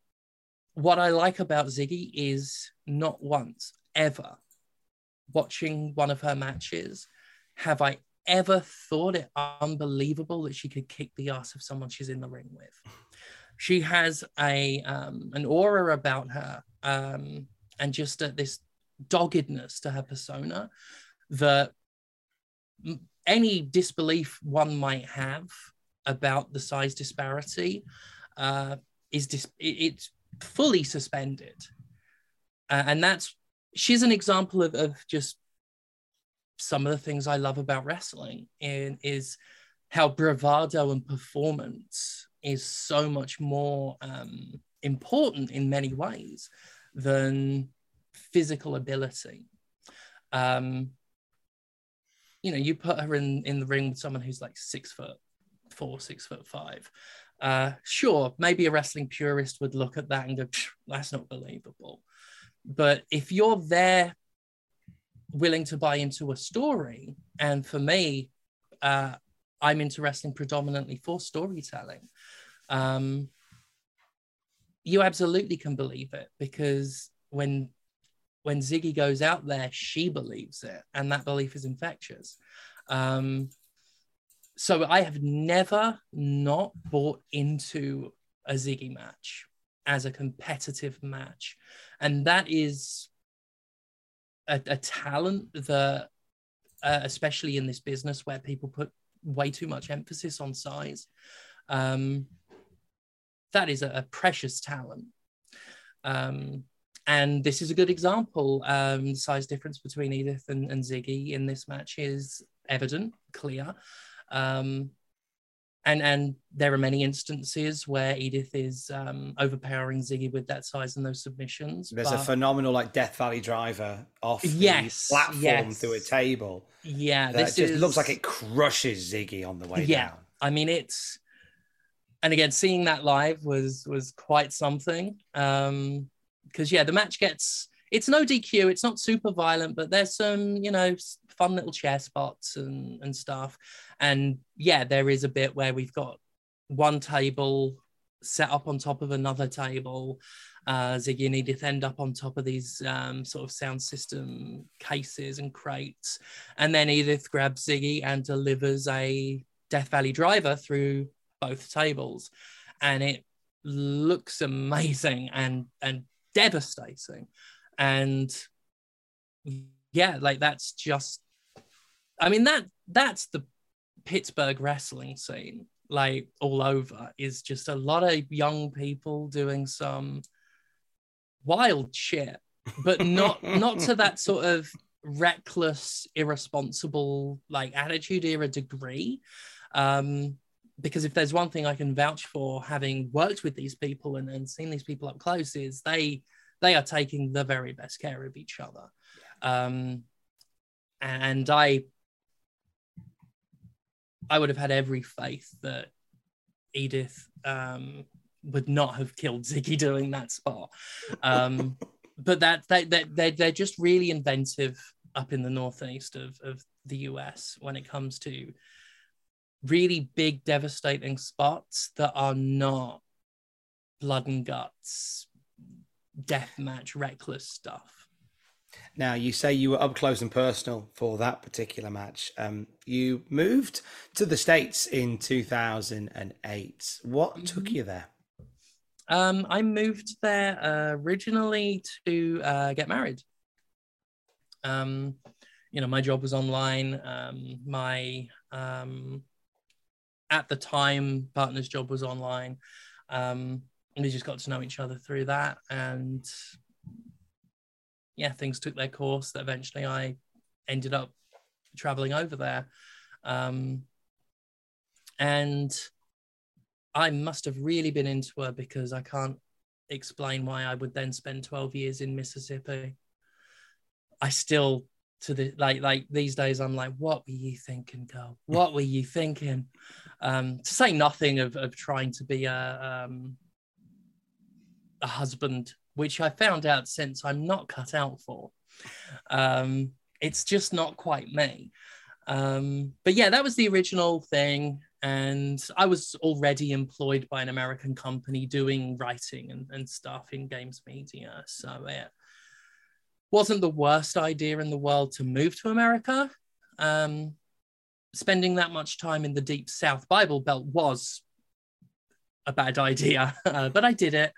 what I like about Ziggy is not once ever watching one of her matches have I ever thought it unbelievable that she could kick the ass of someone she's in the ring with. She has a um, an aura about her, um, and just uh, this doggedness to her persona that any disbelief one might have about the size disparity uh, is dis- it's fully suspended, uh, and that's she's an example of, of just some of the things I love about wrestling in, is how bravado and performance is so much more um, important in many ways than physical ability. Um, you know, you put her in in the ring with someone who's like six foot four, six foot five. Uh, sure, maybe a wrestling purist would look at that and go, "That's not believable." But if you're there willing to buy into a story. And for me, uh, I'm into wrestling predominantly for storytelling. Um, you absolutely can believe it because when when Ziggy goes out there, she believes it, and that belief is infectious. Um, so I have never not bought into a Ziggy match as a competitive match, and that is a, a talent that, uh, especially in this business where people put way too much emphasis on size, um, that is a, a precious talent. Um, and this is a good example. Um, the size difference between Edith and, and Ziggy in this match is evident, clear. Um, and and there are many instances where Edith is um, overpowering Ziggy with that size and those submissions. There's but... a phenomenal like Death Valley driver off yes, the platform yes. through a table. Yeah, this just is... looks like it crushes Ziggy on the way yeah. down. I mean it's and again seeing that live was was quite something. Um because yeah, the match gets it's no DQ, it's not super violent, but there's some, you know, fun little chair spots and and stuff. And yeah, there is a bit where we've got one table set up on top of another table. Uh, Ziggy and Edith end up on top of these um, sort of sound system cases and crates. And then Edith grabs Ziggy and delivers a Death Valley driver through both tables. And it looks amazing and and devastating. And yeah, like that's just I mean that that's the Pittsburgh wrestling scene, like all over, is just a lot of young people doing some wild shit, but not not to that sort of reckless, irresponsible like attitude era degree. Um, because if there's one thing I can vouch for, having worked with these people and, and seen these people up close, is they they are taking the very best care of each other. Um, and I I would have had every faith that Edith um, would not have killed Ziggy doing that spot. Um, but that, that, that they're, they're just really inventive up in the northeast of, of the US when it comes to really big, devastating spots that are not blood and guts, death match, reckless stuff. Now, you say you were up close and personal for that particular match. Um, you moved to the States in 2008. What mm-hmm. took you there? Um, I moved there uh, originally to uh, get married. Um, you know, my job was online. Um, my um, at the time partner's job was online. Um, and we just got to know each other through that, and yeah, things took their course. That eventually I ended up traveling over there. Um, and I must have really been into her because I can't explain why I would then spend 12 years in Mississippi. I still to the like like these days I'm like, what were you thinking, girl? What were you thinking? Um, to say nothing of, of trying to be a um, a husband which I found out since I'm not cut out for. Um, it's just not quite me. Um, but yeah, that was the original thing. And I was already employed by an American company doing writing and, and stuff in games media. So it wasn't the worst idea in the world to move to America. Um, spending that much time in the deep South Bible Belt was a bad idea, uh, but I did it.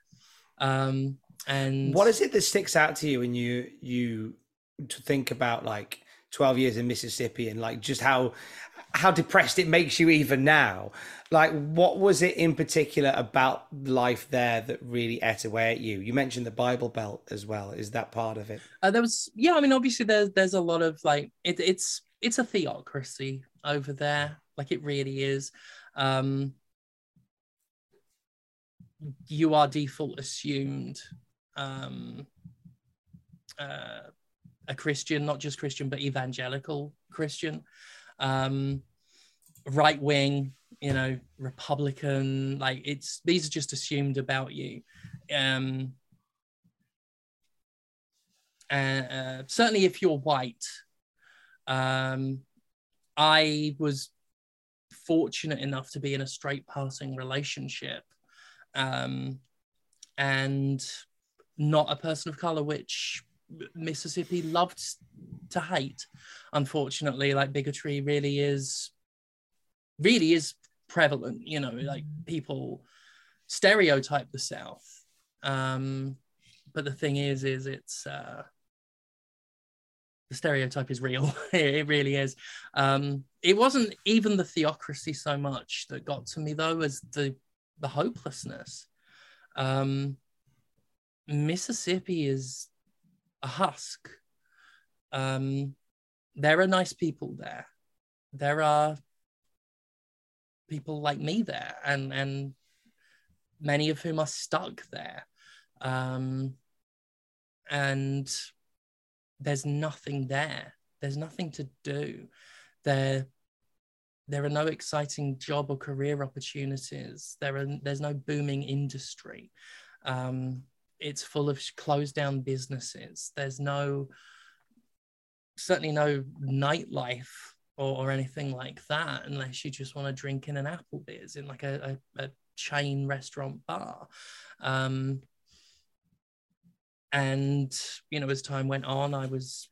Um, and what is it that sticks out to you when you you to think about like 12 years in Mississippi and like just how how depressed it makes you even now. Like what was it in particular about life there that really ate away at you? You mentioned the bible belt as well. Is that part of it? Uh, there was yeah i mean obviously there's there's a lot of like it, it's it's a theocracy over there. Like it really is. Um you are default assumed um, uh, a Christian, not just Christian, but evangelical Christian, um, right wing, you know, Republican. Like it's these are just assumed about you. Um, and uh, certainly, if you're white, um, I was fortunate enough to be in a straight passing relationship. Um, and not a person of color, which Mississippi loved to hate. Unfortunately, like bigotry really is, really is prevalent. You know, like people stereotype the South. Um, but the thing is, is it's uh, the stereotype is real. it really is. Um, it wasn't even the theocracy so much that got to me though, as the the hopelessness. Um, Mississippi is a husk. Um, there are nice people there. There are people like me there, and and many of whom are stuck there. Um, and there's nothing there. There's nothing to do. There, there are no exciting job or career opportunities. There are there's no booming industry. Um, it's full of closed down businesses. There's no, certainly no nightlife or, or anything like that, unless you just want to drink in an Applebee's in like a, a, a chain restaurant bar. Um, and, you know, as time went on, I was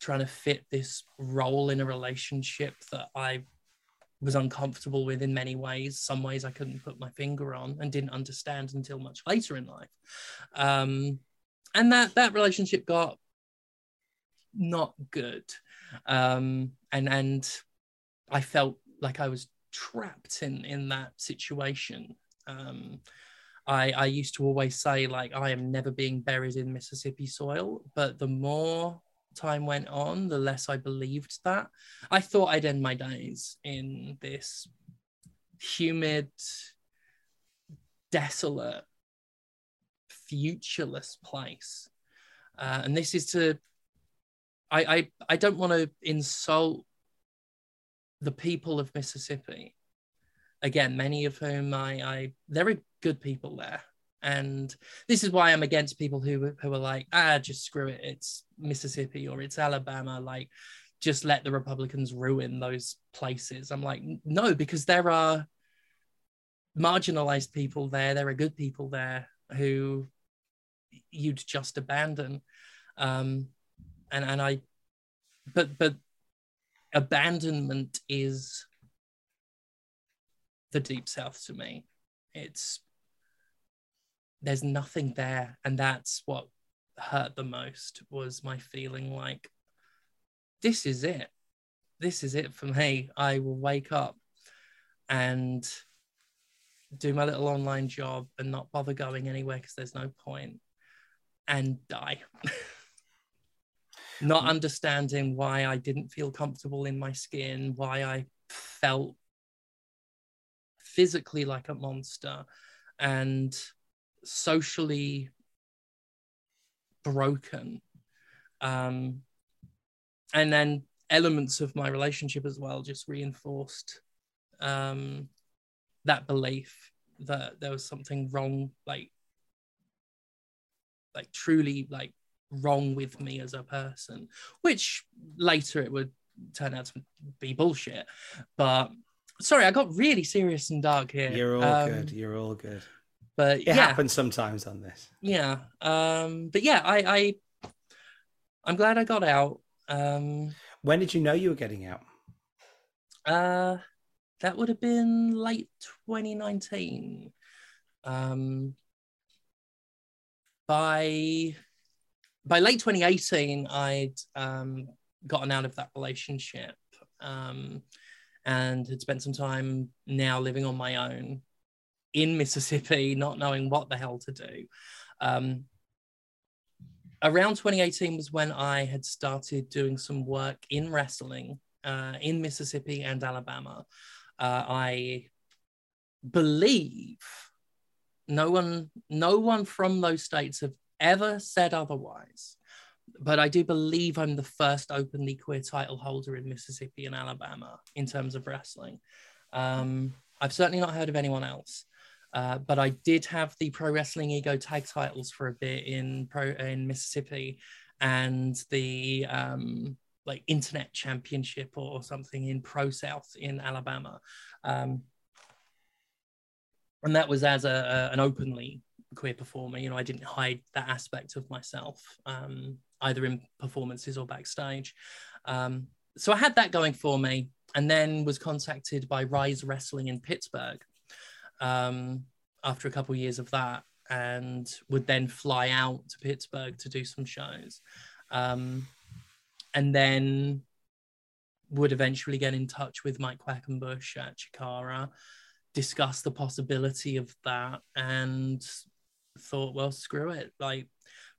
trying to fit this role in a relationship that I was uncomfortable with in many ways. Some ways I couldn't put my finger on and didn't understand until much later in life. Um, and that that relationship got not good um and and i felt like i was trapped in in that situation um i i used to always say like i am never being buried in mississippi soil but the more time went on the less i believed that i thought i'd end my days in this humid desolate futureless place uh, and this is to I, I I don't want to insult the people of Mississippi. Again, many of whom I, I there are good people there. And this is why I'm against people who who are like, ah, just screw it. It's Mississippi or it's Alabama. Like, just let the Republicans ruin those places. I'm like, no, because there are marginalized people there. There are good people there who you'd just abandon. Um, and and I, but but abandonment is the deep south to me. It's there's nothing there, and that's what hurt the most was my feeling like this is it. This is it for me. I will wake up and do my little online job and not bother going anywhere because there's no point and die. not mm. understanding why I didn't feel comfortable in my skin, why I felt physically like a monster and socially broken. Um, and then elements of my relationship as well just reinforced um, that belief that there was something wrong, like, like truly like wrong with me as a person, which later it would turn out to be bullshit. But sorry, I got really serious and dark here. You're all um, good. You're all good. But it yeah. happens sometimes on this. Yeah. Um, but yeah, I, I I'm glad I got out. Um, when did you know you were getting out? Uh, that would have been late 2019. Um, by by late 2018, I'd um, gotten out of that relationship um, and had spent some time now living on my own in Mississippi, not knowing what the hell to do. Um, around 2018 was when I had started doing some work in wrestling uh, in Mississippi and Alabama. Uh, I believe no one, no one from those states have ever said otherwise. But I do believe I'm the first openly queer title holder in Mississippi and Alabama in terms of wrestling. Um, I've certainly not heard of anyone else. Uh, but I did have the Pro Wrestling Ego tag titles for a bit in pro in Mississippi, and the um, like Internet Championship or something in Pro South in Alabama, um, and that was as a, a, an openly queer performer. You know, I didn't hide that aspect of myself, um, either in performances or backstage. Um, so I had that going for me, and then was contacted by Rise Wrestling in Pittsburgh um, after a couple of years of that, and would then fly out to Pittsburgh to do some shows, um, and then would eventually get in touch with Mike Quackenbush at Chikara discuss the possibility of that and thought, well, screw it. Like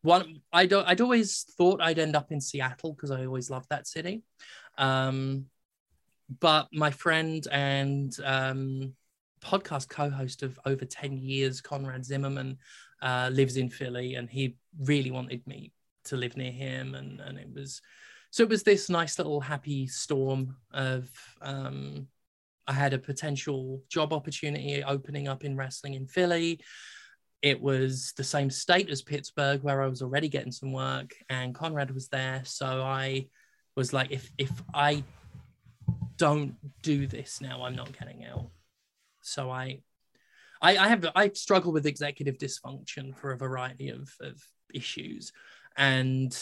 one, I don't, I'd always thought I'd end up in Seattle because I always loved that city. Um, but my friend and um, podcast co-host of over 10 years, Conrad Zimmerman, uh, lives in Philly and he really wanted me to live near him. And, and it was, so it was this nice little happy storm of, um, I had a potential job opportunity opening up in wrestling in Philly it was the same state as Pittsburgh where I was already getting some work and Conrad was there. So I was like, if if I don't do this now, I'm not getting out. So I I, I have I struggle with executive dysfunction for a variety of, of issues and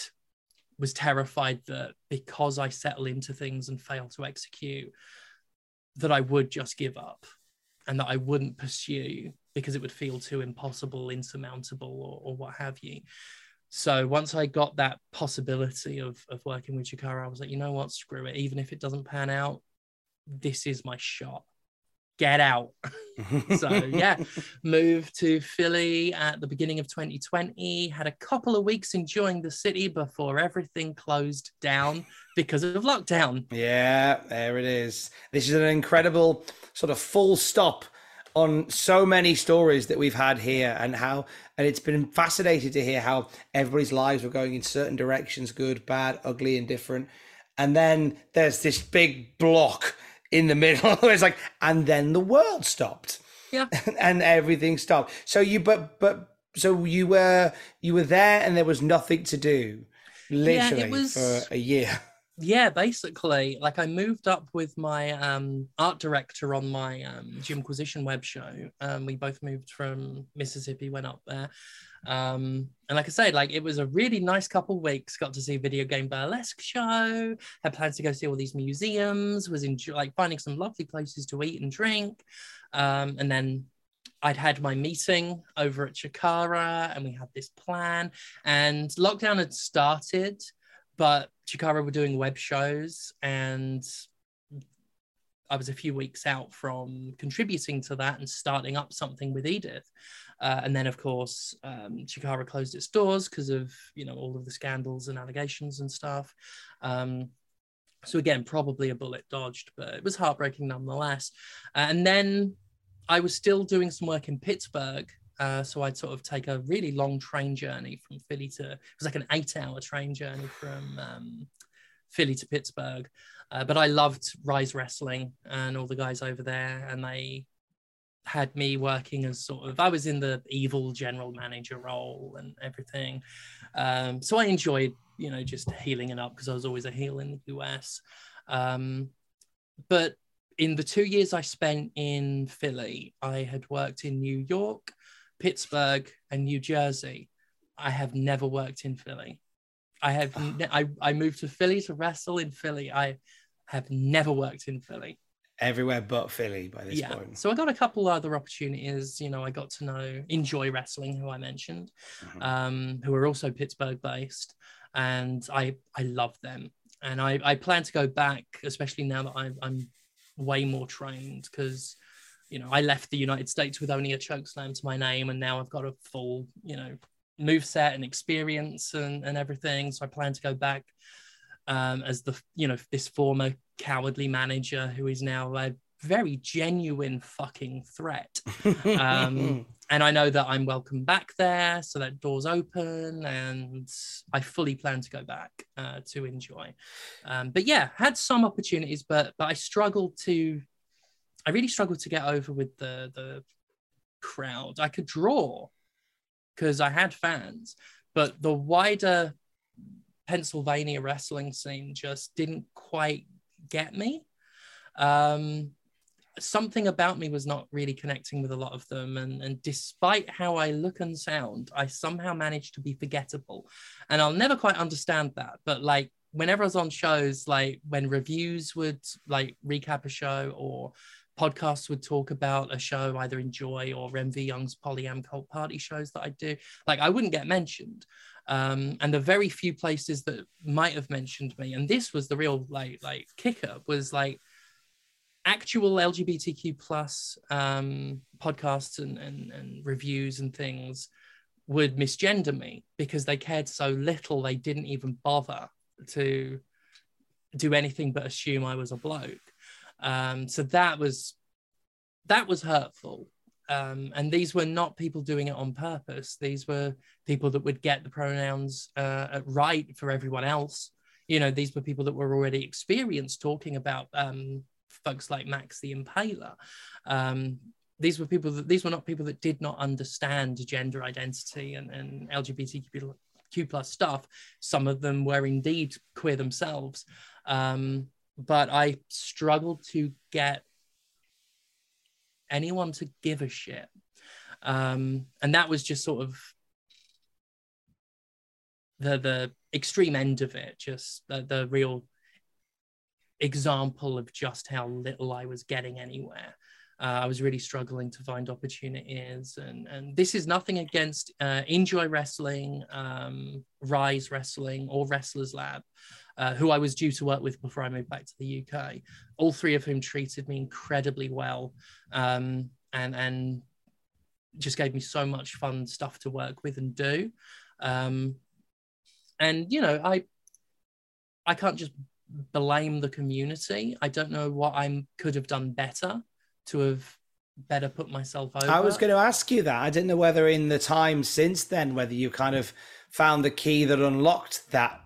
was terrified that because I settle into things and fail to execute, that I would just give up and that I wouldn't pursue because it would feel too impossible, insurmountable, or, or what have you. So once I got that possibility of of working with Chikara, I was like, you know what, screw it. Even if it doesn't pan out, this is my shot. Get out. so yeah, moved to Philly at the beginning of 2020. Had a couple of weeks enjoying the city before everything closed down because of lockdown. Yeah, there it is. This is an incredible sort of full stop on so many stories that we've had here and how and it's been fascinating to hear how everybody's lives were going in certain directions good bad ugly and different and then there's this big block in the middle. It's like and then the world stopped. Yeah. and everything stopped. So you but but so you were you were there and there was nothing to do literally was- for a year yeah basically like i moved up with my um art director on my um Jimquisition web show. Um we both moved from mississippi went up there. Um and like i said like it was a really nice couple weeks. Got to see video game burlesque show. Had plans to go see all these museums. Was enjoy like finding some lovely places to eat and drink. Um and then I'd had my meeting over at Chikara and we had this plan. And lockdown had started but Chikara were doing web shows and I was a few weeks out from contributing to that and starting up something with Edith. Uh, and then, of course, um, Chikara closed its doors because of you know all of the scandals and allegations and stuff. Um, so again, probably a bullet dodged, but it was heartbreaking nonetheless. Uh, and then I was still doing some work in Pittsburgh uh, so I'd sort of take a really long train journey from Philly to it was like an eight-hour train journey from um, Philly to Pittsburgh. Uh, but I loved Rise Wrestling and all the guys over there, and they had me working as sort of I was in the evil general manager role and everything. Um, so I enjoyed, you know, just healing it up because I was always a heel in the US. Um, but in the two years I spent in Philly, I had worked in New York, Pittsburgh, and New Jersey. I have never worked in Philly. I have ne- I, I moved to Philly to wrestle in Philly. I have never worked in Philly. everywhere but philly by this Yeah. point So I got a couple other opportunities. You know, I got to know Enjoy Wrestling, who I mentioned, Mhm. um, who are also Pittsburgh based, and I I love them. And I I plan to go back, especially now that I'm I'm way more trained because you know I left the United States with only a chokeslam to my name, and now I've got a full you know move set and experience and and everything. So I plan to go back um, as the you know this former cowardly manager who is now a very genuine fucking threat. Um, and I know that I'm welcome back there, so that door's open, and I fully plan to go back uh, to enjoy. Um, but yeah, had some opportunities, but but I struggled to, I really struggled to get over with the the crowd. I could draw because I had fans, but the wider Pennsylvania wrestling scene just didn't quite get me. Um, something about me was not really connecting with a lot of them and, and despite how i look and sound i somehow managed to be forgettable and i'll never quite understand that but like whenever i was on shows like when reviews would like recap a show or podcasts would talk about a show either enjoy or mv young's polyam cult party shows that i do. Like i wouldn't get mentioned. Um, and the very few places that might have mentioned me and this was the real like like kicker was like actual LGBTQ plus um, podcasts and, and, and reviews and things would misgender me because they cared so little. They didn't even bother to do anything but assume I was a bloke. Um, so that was that was hurtful. Um, and these were not people doing it on purpose. These were people that would get the pronouns uh, right for everyone else. You know, these were people that were already experienced talking about um, folks like Max the Impaler. Um, these were people that these were not people that did not understand gender identity and, and LGBTQ plus stuff. Some of them were indeed queer themselves. Um, but I struggled to get anyone to give a shit. Um, and that was just sort of the the extreme end of it, just the, the real example of just how little I was getting anywhere. Uh, I was really struggling to find opportunities, and and this is nothing against uh, Enjoy Wrestling, um, Rise Wrestling, or Wrestlers Lab, uh, who I was due to work with before I moved back to the UK. All three of whom treated me incredibly well, um, and and just gave me so much fun stuff to work with and do. Um, and you know, I I can't just blame the community. I don't know what I could have done better to have better put myself over. I was going to ask you that. I didn't know whether in the time since then, whether you kind of found the key that unlocked that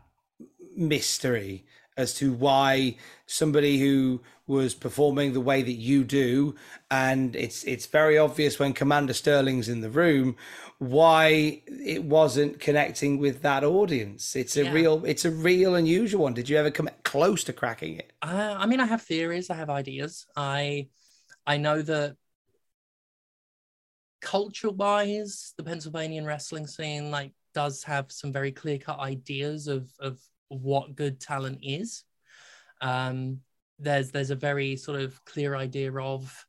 mystery as to why somebody who was performing the way that you do and it's it's very obvious when commander sterling's in the room why it wasn't connecting with that audience it's a Yeah. real it's a real unusual one did you ever come close to cracking it Uh, I mean, I have theories. I have ideas. I I know that culture-wise, the Pennsylvanian wrestling scene like does have some very clear-cut ideas of of what good talent is. Um, there's there's a very sort of clear idea of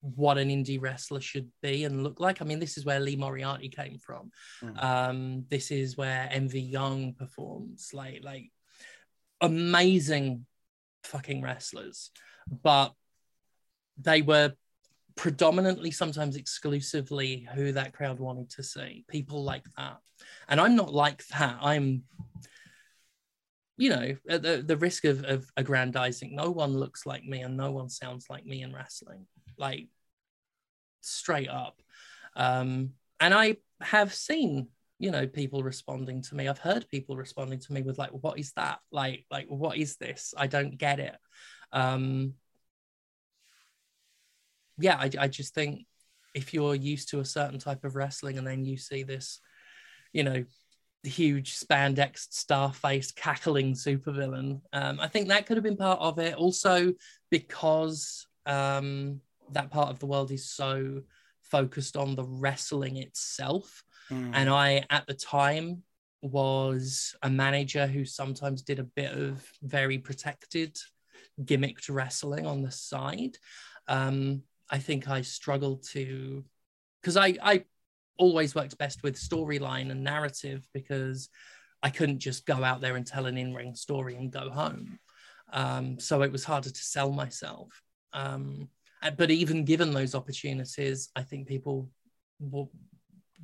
what an indie wrestler should be and look like. I mean, this is where Lee Moriarty came from. Um, this is where MV Young performs. Like like amazing fucking wrestlers, but they were predominantly, sometimes exclusively, who that crowd wanted to see. People like that, and I'm not like that. I'm, you know, at the the risk of of aggrandizing. No one looks like me, and no one sounds like me in wrestling. Like straight up. Um, and I have seen you know people responding to me i've heard people responding to me with like what is that like like what is this i don't get it um yeah i, I just think if you're used to a certain type of wrestling and then you see this you know huge spandex star-faced cackling supervillain. Um i think that could have been part of it. Also because um that part of the world is so focused on the wrestling itself. And I, at the time, was a manager who sometimes did a bit of very protected, gimmicked wrestling on the side. Um, I think I struggled to, because I, I always worked best with storyline and narrative because I couldn't just go out there and tell an in ring story and go home. Um, so it was harder to sell myself. Um, but even given those opportunities, I think people will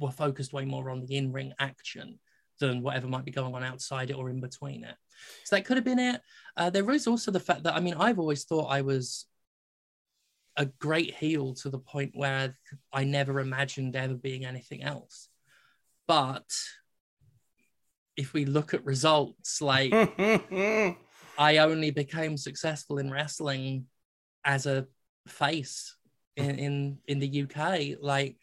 were focused way more on the in-ring action than whatever might be going on outside it or in between it. So that could have been it. Uh, there is also the fact that I mean I've always thought I was a great heel to the point where I never imagined ever being anything else. But if we look at results, like I only became successful in wrestling as a face in in, in the UK. Like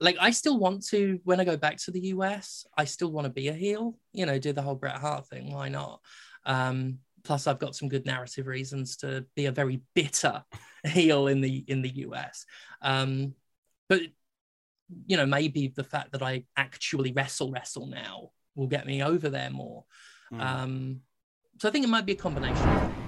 like I still want to when I go back to the US, I still want to be a heel, you know, do the whole Bret Hart thing. Why not? Um, plus I've got some good narrative reasons to be a very bitter heel in the in the US. Um, but you know, maybe the fact that I actually wrestle wrestle now will get me over there more. Um, so I think it might be a combination.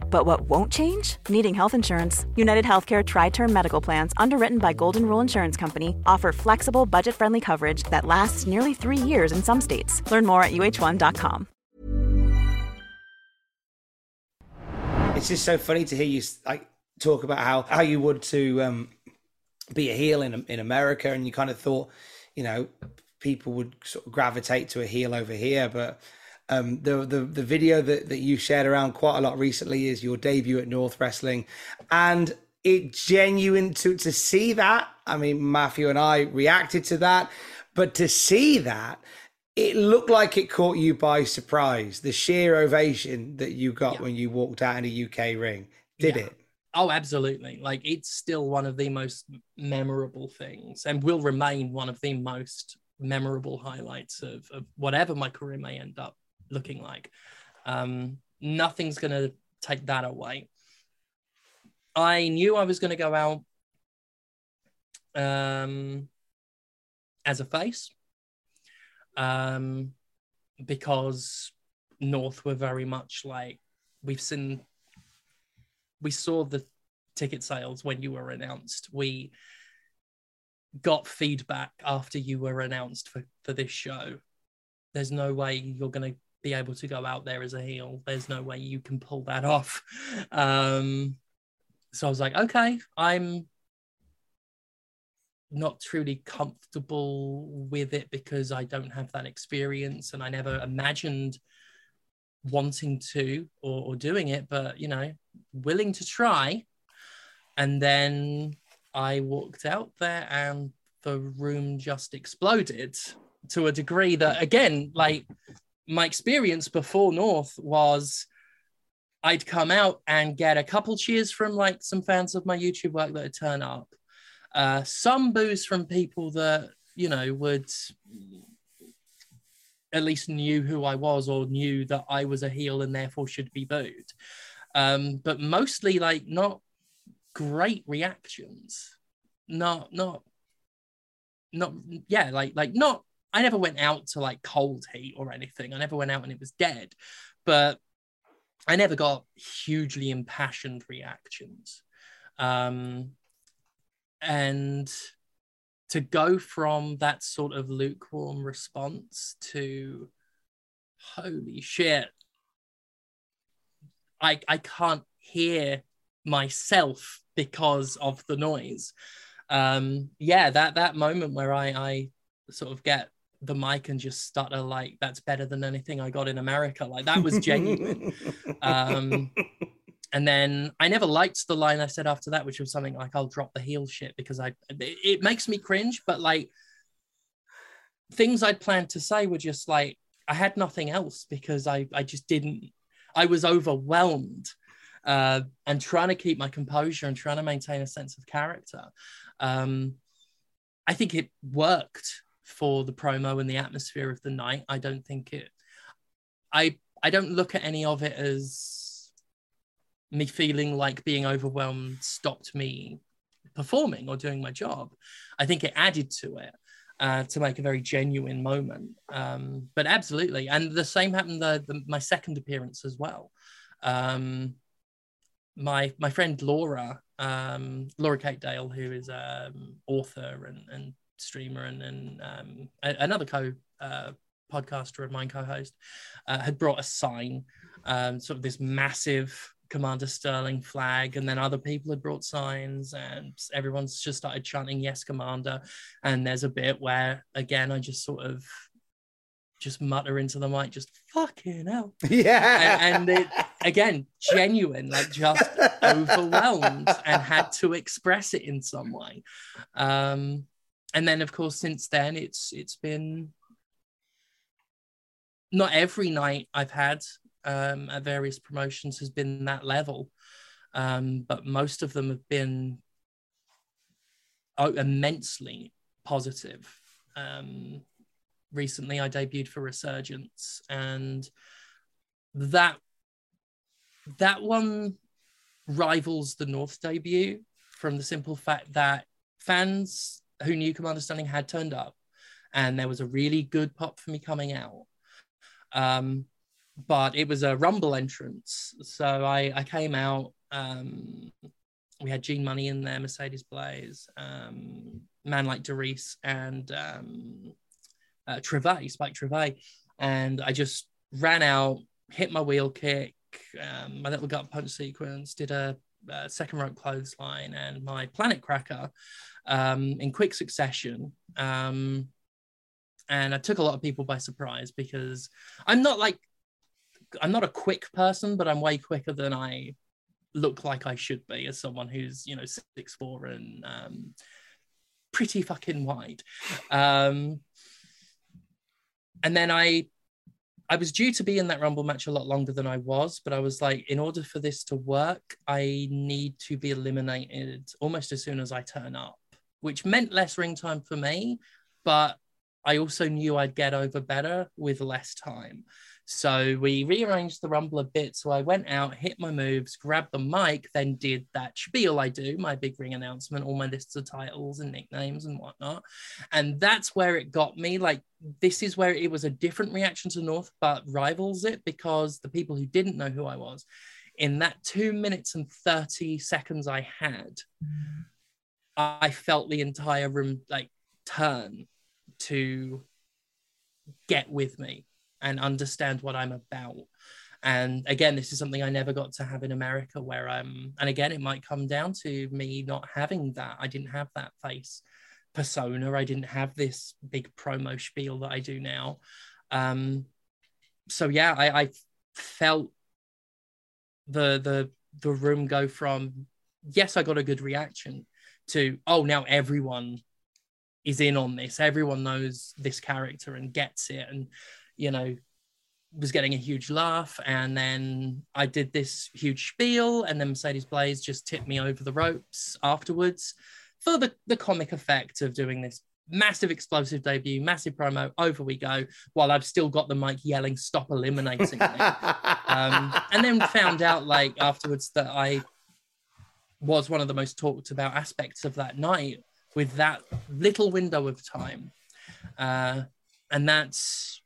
But what won't change? Needing health insurance. United Healthcare Tri Term Medical Plans, underwritten by Golden Rule Insurance Company, offer flexible, budget friendly coverage that lasts nearly three years in some states. Learn more at uhone.com. it's just so funny to hear you like talk about how how you would to um be a heel in in America and you kind of thought you know people would sort of gravitate to a heel over here but Um, the, the the video that, that you shared around quite a lot recently is your debut at North Wrestling, and it genuine to to see that. I mean, Matthew and I reacted to that, but to see that, it looked like it caught you by surprise. The sheer ovation that you got Yeah. when you walked out in a UK ring, did Yeah. it? Oh, absolutely. Like it's still one of the most memorable things and will remain one of the most memorable highlights of, of whatever my career may end up looking like. Um, nothing's going to take that away. I knew I was going to go out um, as a face um, because North were very much like we've seen we saw the ticket sales when you were announced. We got feedback after you were announced for, for this show. There's no way you're going to be able to go out there as a heel. There's no way you can pull that off. Um, so I was like, okay, I'm not truly comfortable with it because I don't have that experience and I never imagined wanting to or, or doing it, but you know, willing to try. And then I walked out there and the room just exploded to a degree that, again, like my experience before North was I'd come out and get a couple cheers from like some fans of my YouTube work that would turn up, uh, some boos from people that, you know, would at least knew who I was or knew that I was a heel and therefore should be booed. Um, but mostly like not great reactions. Not not not yeah, like like not I never went out to like cold heat or anything. I never went out and it was dead. But I never got hugely impassioned reactions. Um and to go from that sort of lukewarm response to holy shit i i can't hear myself because of the noise um yeah that that moment where i i sort of get the mic and just stutter like that's better than anything i got in america like that was genuine um and then I never liked the line I said after that, which was something like "I'll drop the heel shit" because I it, it makes me cringe. But like things I'd planned to say were just like I had nothing else because I I just didn't. I was overwhelmed uh, and trying to keep my composure and trying to maintain a sense of character. Um, I think it worked for the promo and the atmosphere of the night. I don't think it. I I don't look at any of it as me feeling like being overwhelmed stopped me performing or doing my job. I think it added to it uh, to make a very genuine moment. Um, but absolutely, and the same happened the, the my second appearance as well. Um, my my friend Laura, um, Laura Kate Dale, who is um, author and, and streamer and, and um, another co uh, podcaster of mine co-host, uh, had brought a sign, um, sort of this massive Commander Sterling flag, and then other people had brought signs, and everyone's just started chanting "Yes, Commander." And there's a bit where, again, I just sort of just mutter into the mic, just "fucking hell," yeah. and, and it again, genuine, like just overwhelmed, and had to express it in some way. Um, and then, of course, since then, it's it's been not every night I've had um, at various promotions has been that level, um, but most of them have been oh, immensely positive. Um, recently, I debuted for Resurgence, and that that one rivals the North debut from the simple fact that fans who knew Commander Sterling had turned up, and there was a really good pop for me coming out. Um, but it was a rumble entrance so i i came out um we had Gene Munny in there mercedes blaze um man like DeReiss and um uh, Trivet, Spike Trivet, and I just ran out, hit my wheel kick, um, my little gut punch sequence, did a, a second rope clothesline, and my planet cracker um, in quick succession. Um, and I took a lot of people by surprise because I'm not like I'm not a quick person, but I'm way quicker than I look like I should be as someone who's you know six four and um, pretty fucking wide. Um, and then I I was due to be in that Rumble match a lot longer than I was, but I was like, in order for this to work, I need to be eliminated almost as soon as I turn up, which meant less ring time for me, but I also knew I'd get over better with less time. So we rearranged the rumble a bit. So I went out, hit my moves, grabbed the mic, then did that spiel I do, my big ring announcement, all my lists of titles and nicknames and whatnot. And that's where it got me. Like, this is where it was a different reaction to North, but rivals it because the people who didn't know who I was, in that two minutes and 30 seconds I had, I felt the entire room like turn to get with me and understand what I'm about. And again, this is something I never got to have in America, where um, and again, it might come down to me not having that. I didn't have that face persona. I didn't have this big promo spiel that I do now. Um, so yeah, I, I felt the the the room go from yes, I got a good reaction to oh now everyone is in on this. Everyone knows this character and gets it, and you know, was getting a huge laugh. And then I did this huge spiel, and then Mercedes Blaze just tipped me over the ropes afterwards for the, the comic effect of doing this massive explosive debut, massive promo, over we go, while I've still got the mic yelling, stop eliminating me. um, and then found out like afterwards that I was one of the most talked about aspects of that night with that little window of time. Uh, and that's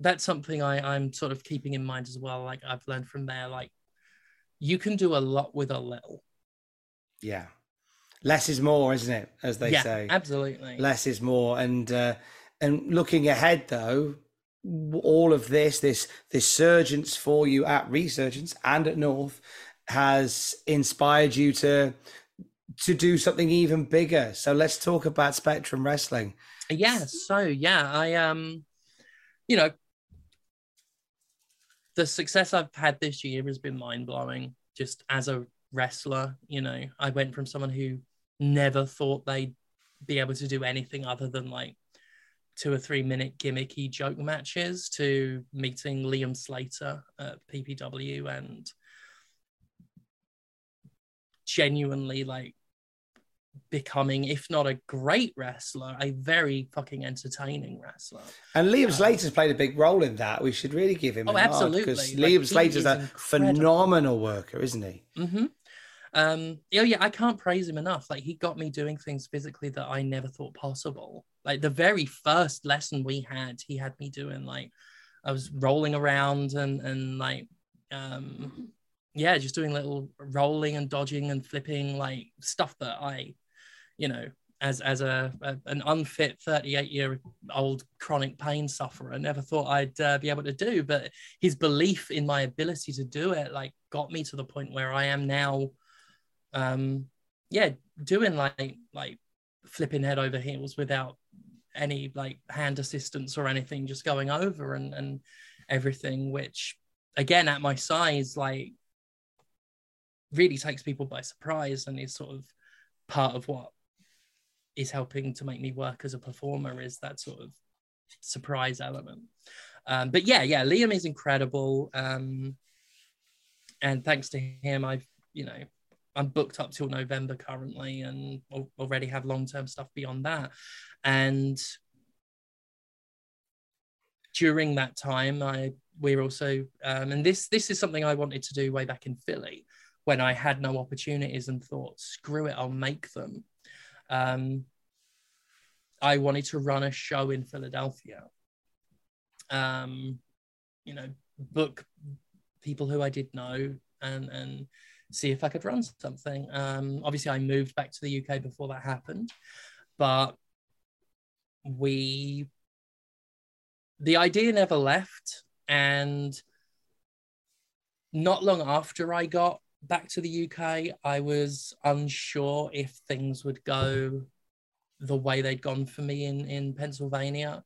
that's something I, I'm sort of keeping in mind as well. Like I've learned from there, like you can do a lot with a little. Yeah. Less is more, isn't it? As they yeah, say. Absolutely. Less is more. And uh and looking ahead though, all of this, this this surgence for you at Resurgence and at North has inspired you to to do something even bigger. So let's talk about Spectrum Wrestling. Yeah, so yeah, I um you know, the success I've had this year has been mind blowing. Just as a wrestler, you know, I went from someone who never thought they'd be able to do anything other than like two or three minute gimmicky joke matches to meeting Liam Slater at PPW and genuinely like becoming, if not a great wrestler, a very fucking entertaining wrestler. And Liam um, Slater's played a big role in that. We should really give him. Oh, absolutely! Because like, Liam Slater's a incredible. phenomenal worker, isn't he? Mm-hmm. Um, yeah, yeah, I can't praise him enough. Like he got me doing things physically that I never thought possible. Like the very first lesson we had, he had me doing like I was rolling around and and like um yeah, just doing little rolling and dodging and flipping like stuff that I you know, as as a, a an unfit 38 year old chronic pain sufferer, never thought I'd uh, be able to do. But his belief in my ability to do it, like, got me to the point where I am now. Um, yeah, doing like like flipping head over heels without any like hand assistance or anything, just going over and and everything. Which, again, at my size, like really takes people by surprise and is sort of part of what is helping to make me work as a performer is that sort of surprise element. Um, but yeah, yeah, Liam is incredible. Um, and thanks to him, I've, you know, I'm booked up till November currently and already have long term stuff beyond that. And during that time, I we're also um, and this this is something I wanted to do way back in Philly when I had no opportunities and thought, screw it, I'll make them um, I wanted to run a show in Philadelphia. Um, you know, book people who I did know and and see if I could run something. Um, obviously, I moved back to the UK before that happened, but we the idea never left and not long after I got back to the UK, I was unsure if things would go the way they'd gone for me in, in Pennsylvania.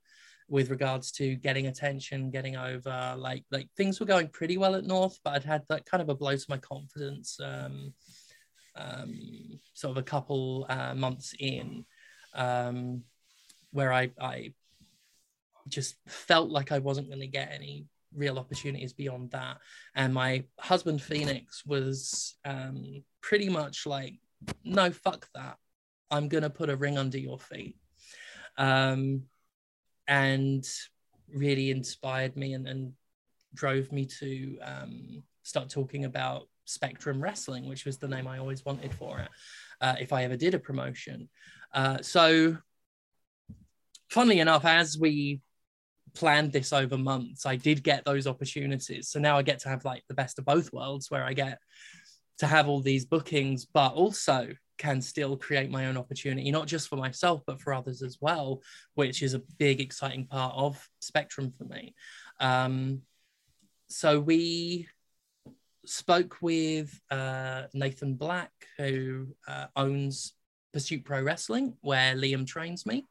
with regards to getting attention, getting over. Like like things were going pretty well at North, but I'd had that kind of a blow to my confidence. Um, um, sort of a couple uh, months in, um, where I I just felt like I wasn't going to get any real opportunities beyond that. And my husband Phoenix was um, pretty much like, no, fuck that. I'm gonna put a ring under your feet. Um, and really inspired me and, and drove me to um, start talking about Spectrum Wrestling, which was the name I always wanted for it, uh, if I ever did a promotion. Uh, so, funnily enough, as we planned this over months, I did get those opportunities. So now I get to have like the best of both worlds, where I get to have all these bookings, but also can still create my own opportunity, not just for myself, but for others as well, which is a big, exciting part of Spectrum for me. Um, so we spoke with uh, Nathan Black, who uh, owns Pursuit Pro Wrestling, where Liam trains me.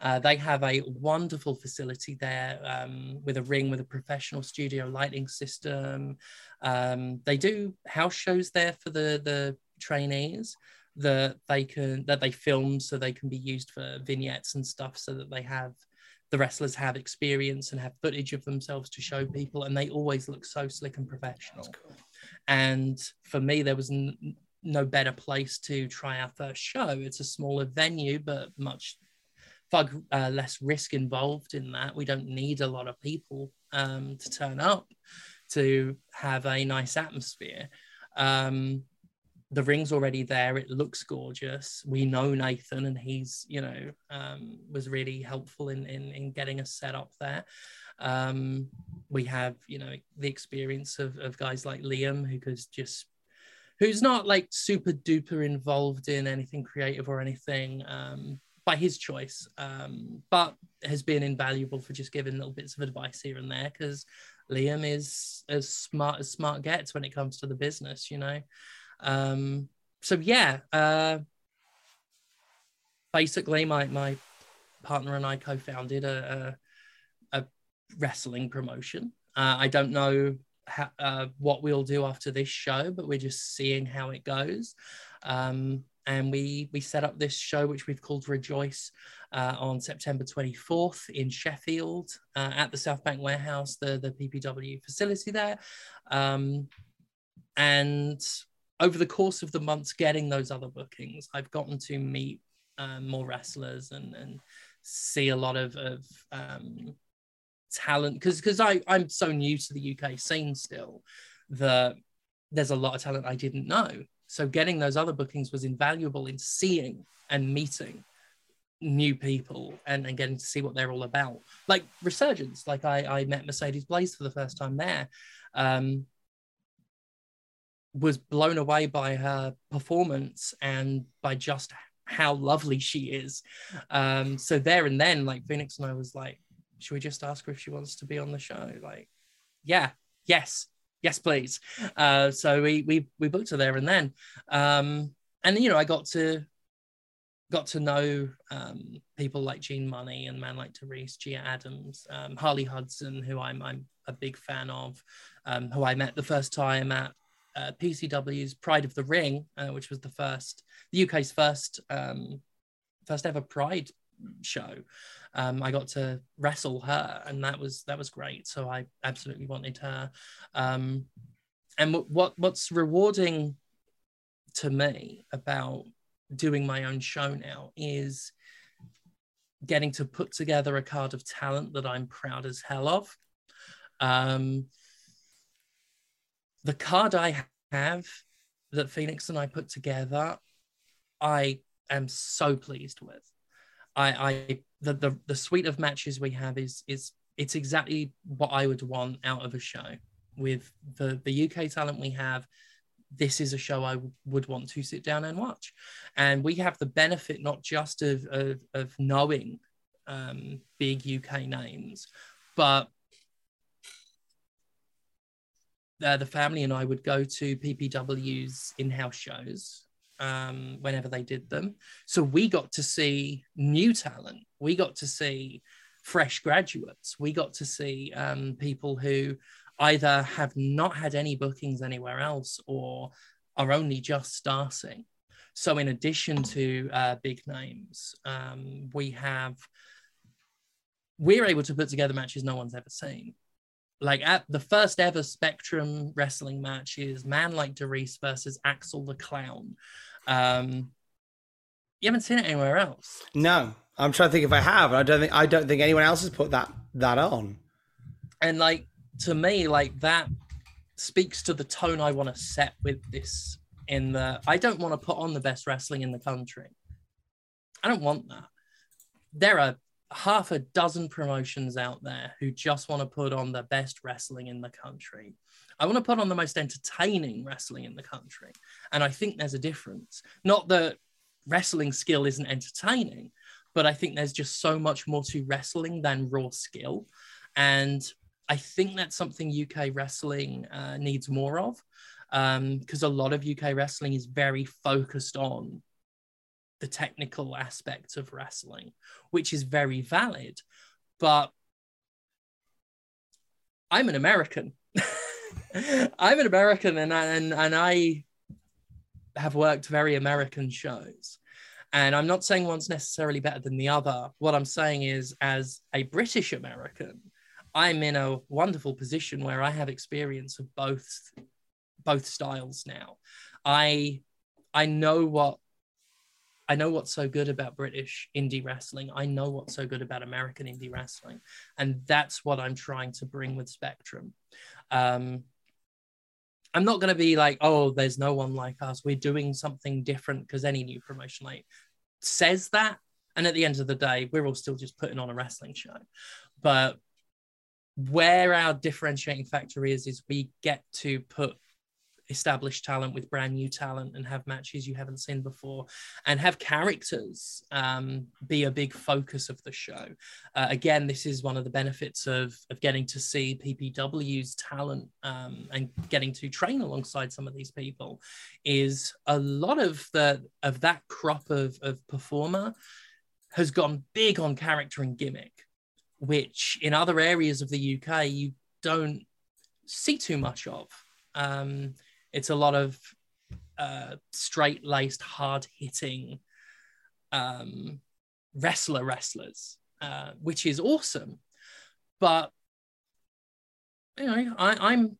Uh, they have a wonderful facility there um, with a ring with a professional studio lighting system. Um, they do house shows there for the the trainees that they can that they film so they can be used for vignettes and stuff so that they have the wrestlers have experience and have footage of themselves to show people and they always look so slick and professional cool. and for me there was n- no better place to try our first show it's a smaller venue but much far uh, less risk involved in that we don't need a lot of people um, to turn up to have a nice atmosphere um, the ring's already there. It looks gorgeous. We know Nathan, and he's you know um, was really helpful in, in in getting us set up there. Um, we have you know the experience of of guys like Liam, who could just who's not like super duper involved in anything creative or anything um, by his choice, um, but has been invaluable for just giving little bits of advice here and there because Liam is as smart as smart gets when it comes to the business, you know. Um, so yeah, uh, basically, my my partner and I co-founded a, a, a wrestling promotion. Uh, I don't know how, uh, what we'll do after this show, but we're just seeing how it goes. Um, and we we set up this show which we've called Rejoice uh, on September 24th in Sheffield uh, at the South Bank Warehouse, the the PPW facility there. Um, and over the course of the months getting those other bookings, I've gotten to meet um, more wrestlers and and see a lot of of um, talent because because I I'm so new to the UK scene still that there's a lot of talent I didn't know. So getting those other bookings was invaluable in seeing and meeting new people and, and getting to see what they're all about. Like Resurgence, like I, I met Mercedes Blaze for the first time there. Um, was blown away by her performance and by just how lovely she is. Um, so there and then, like Phoenix and I was like, should we just ask her if she wants to be on the show? Like, yeah, yes, yes, please. Uh, so we we we booked her there and then, um, and you know, I got to got to know um, people like Gene Munny and man like DeReiss, Gia Adams, um, Harley Hudson, who I'm I'm a big fan of, um, who I met the first time at uh, PCW's Pride of the Ring, uh, which was the first, the UK's first, um, first ever Pride show. Um, I got to wrestle her, and that was that was great. So I absolutely wanted her. Um, and what what's rewarding to me about doing my own show now is getting to put together a card of talent that I'm proud as hell of. Um, the card I have that Phoenix and I put together, I am so pleased with. I, I the, the the suite of matches we have is is it's exactly what I would want out of a show. With the the UK talent we have, this is a show I w- would want to sit down and watch. And we have the benefit not just of of, of knowing um, big UK names, but uh, the family and I would go to PPW's in-house shows um, whenever they did them. So we got to see new talent. We got to see fresh graduates. We got to see um, people who either have not had any bookings anywhere else or are only just starting. So, in addition to uh, big names, um, we have we're able to put together matches no one's ever seen. Like at the first ever Spectrum wrestling match is Man Like DeReiss versus Axel the Clown. Um, you haven't seen it anywhere else. No, I'm trying to think if I have. I don't think I don't think anyone else has put that that on. And like to me, like that speaks to the tone I want to set with this. In the, I don't want to put on the best wrestling in the country. I don't want that. There are half a dozen promotions out there who just want to put on the best wrestling in the country. I want to put on the most entertaining wrestling in the country. And I think there's a difference. Not that wrestling skill isn't entertaining, but I think there's just so much more to wrestling than raw skill. And I think that's something UK wrestling uh, needs more of because um, a lot of UK wrestling is very focused on the technical aspects of wrestling, which is very valid. But I'm an American. I'm an American, and and and I have worked very American shows. And I'm not saying one's necessarily better than the other. What I'm saying is, as a British American, I'm in a wonderful position where I have experience of both both styles now. I I know what I know what's so good about British indie wrestling. I know what's so good about American indie wrestling. And that's what I'm trying to bring with Spectrum. Um, I'm not going to be like, oh, there's no one like us. We're doing something different because any new promotion like says that. And at the end of the day, we're all still just putting on a wrestling show. But where our differentiating factor is, is we get to put established talent with brand new talent and have matches you haven't seen before and have characters um, be a big focus of the show. Uh, again this is one of the benefits of, of getting to see ppw's talent um, and getting to train alongside some of these people is a lot of the of that crop of, of performer has gone big on character and gimmick which in other areas of the uk you don't see too much of. Um, it's a lot of uh, straight laced, hard hitting um, wrestler wrestlers, uh, which is awesome. But you know, I, I'm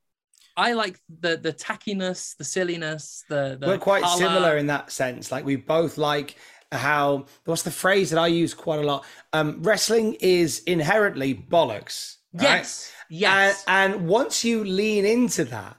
I like the the tackiness, the silliness, the, the we're quite color. similar in that sense. Like we both like how what's the phrase that I use quite a lot? Um, wrestling is inherently bollocks. Right? Yes. Yes. And, and once you lean into that,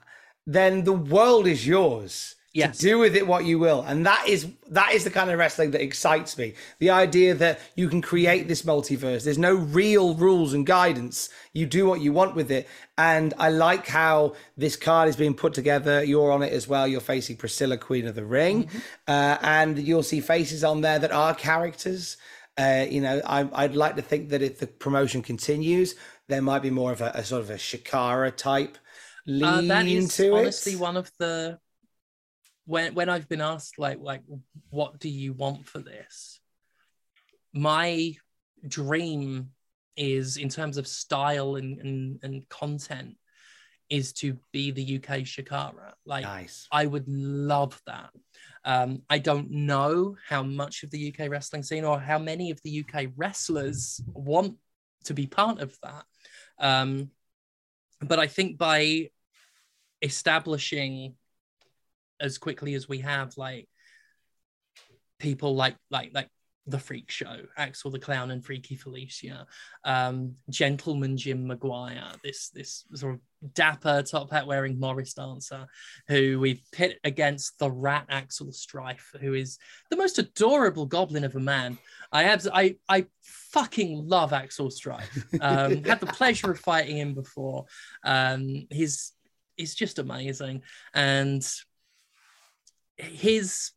then the world is yours. Yes. To do with it what you will. And that is that is the kind of wrestling that excites me. The idea that you can create this multiverse. There's no real rules and guidance. You do what you want with it. And I like how this card is being put together. You're on it as well. You're facing Priscilla, Queen of the Ring. Mm-hmm. Uh, and you'll see faces on there that are characters. Uh, you know, I, would like to think that if the promotion continues, there might be more of a, a sort of a Chikara type lean uh, that is to honestly it? one of the when when I've been asked like like what do you want for this, my dream is in terms of style and and, and content is to be the UK Chikara. Like nice. I would love that. Um, I don't know how much of the UK wrestling scene or how many of the UK wrestlers want to be part of that. Um, but I think by establishing as quickly as we have, like people like like like the Freak Show, Axel the Clown and Freaky Felicia, um, Gentleman Jim Maguire, this this sort of dapper top hat wearing Morris dancer, who we've pit against the rat Axel Strife, who is the most adorable goblin of a man. I have I I fucking love Axel Strife. Um, had the pleasure of fighting him before. Um, he's he's just amazing, and his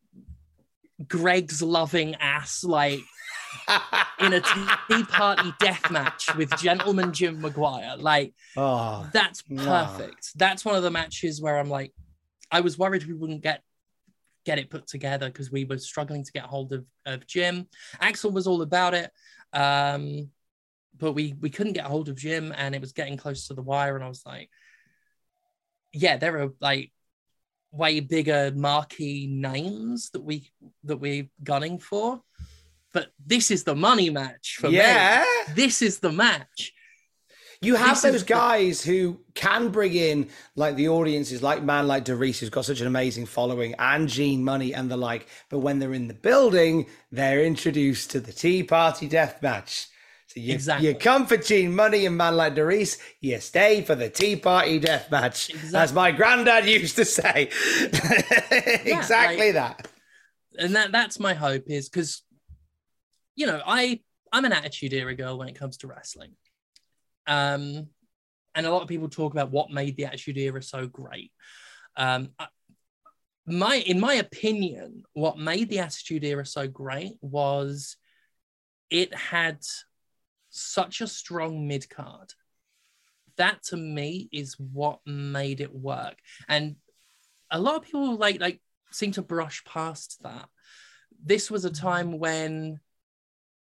Greggs loving ass like in a tea party death match with Gentleman Jim Maguire. Like, oh, that's perfect. That's one of the matches where I'm like, I was worried we wouldn't get get it put together because we were struggling to get hold of, of Jim. Axel was all about it. Um, but we we couldn't get hold of Jim, and it was getting close to the wire, and I was like, yeah, there are like way bigger marquee names that we that we're gunning for, but this is the money match for Yeah. me. This is the match. You have This is those the- guys who can bring in like the audiences, like man like DeReiss, who's got such an amazing following, and Gene Munny and the like. But when they're in the building, they're introduced to the Tea Party Death Match. So you, Exactly. you come for Gene Munny and man like DeReiss, you stay for the Tea Party Death Match, as my granddad used to say. exactly like- that. and that that's my hope is because you know i i'm an attitude era girl when it comes to wrestling um and a lot of people talk about what made the attitude era so great um I- my in my opinion what made the attitude era so great was it had such a strong mid card. That to me is what made it work. And a lot of people like like seem to brush past that. This was a time when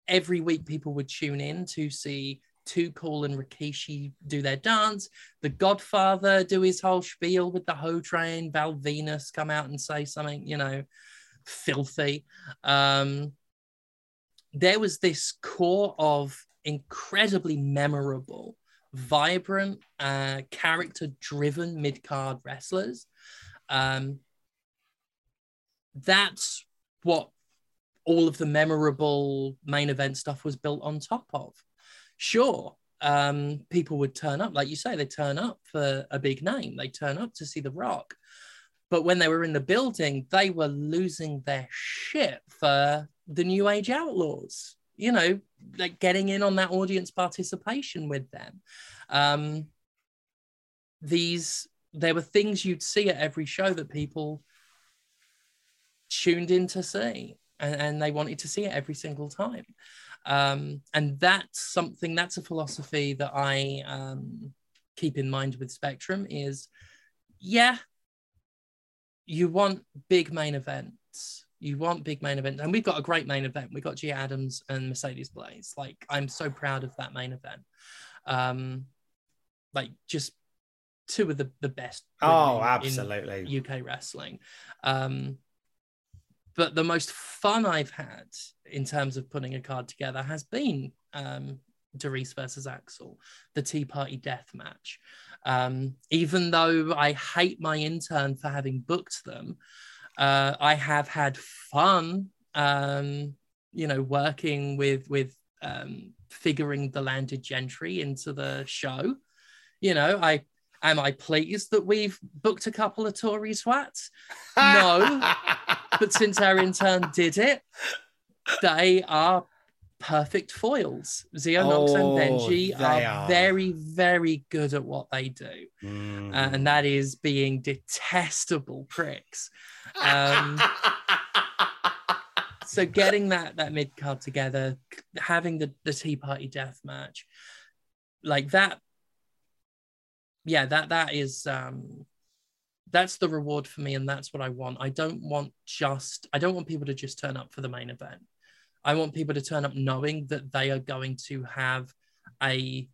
every week people would tune in to see Too Cool and Rikishi do their dance, The Godfather do his whole spiel with the Ho train, Val Venis come out and say something, you know, filthy. Um, there was this core of incredibly memorable, vibrant, uh, character driven mid card wrestlers. Um, that's what all of the memorable main event stuff was built on top of. Sure, um, people would turn up, like you say, they turn up for a big name, they turn up to see The Rock. But when they were in the building, they were losing their shit for the New Age Outlaws, you know, like getting in on that audience participation with them. Um, these, there were things you'd see at every show that people tuned in to see and, and they wanted to see it every single time um, and that's something that's a philosophy that i um, keep in mind with spectrum is yeah you want big main events you want big main events and we've got a great main event we've got Gia adams and mercedes blaze like i'm so proud of that main event um like just two of the, the best Oh, absolutely. UK wrestling. Um, but the most fun I've had in terms of putting a card together has been um, Doris versus Axel, the Tea Party death match. Um, even though I hate my intern for having booked them, uh, I have had fun, um, you know, working with with um, figuring the landed gentry into the show. You know, I am I pleased that we've booked a couple of Tory swats? No, but since our intern did it, they are perfect foils. Zio Knox and Oh, Benji are, are. very, very good at what they do, Mm. uh, and that is being detestable pricks. Um, so getting that that mid card together, having the the Tea Party death match, like that, yeah, that that is um that's the reward for me, and that's what I want. I don't want just I don't want people to just turn up for the main event. I want people to turn up knowing that they are going to have a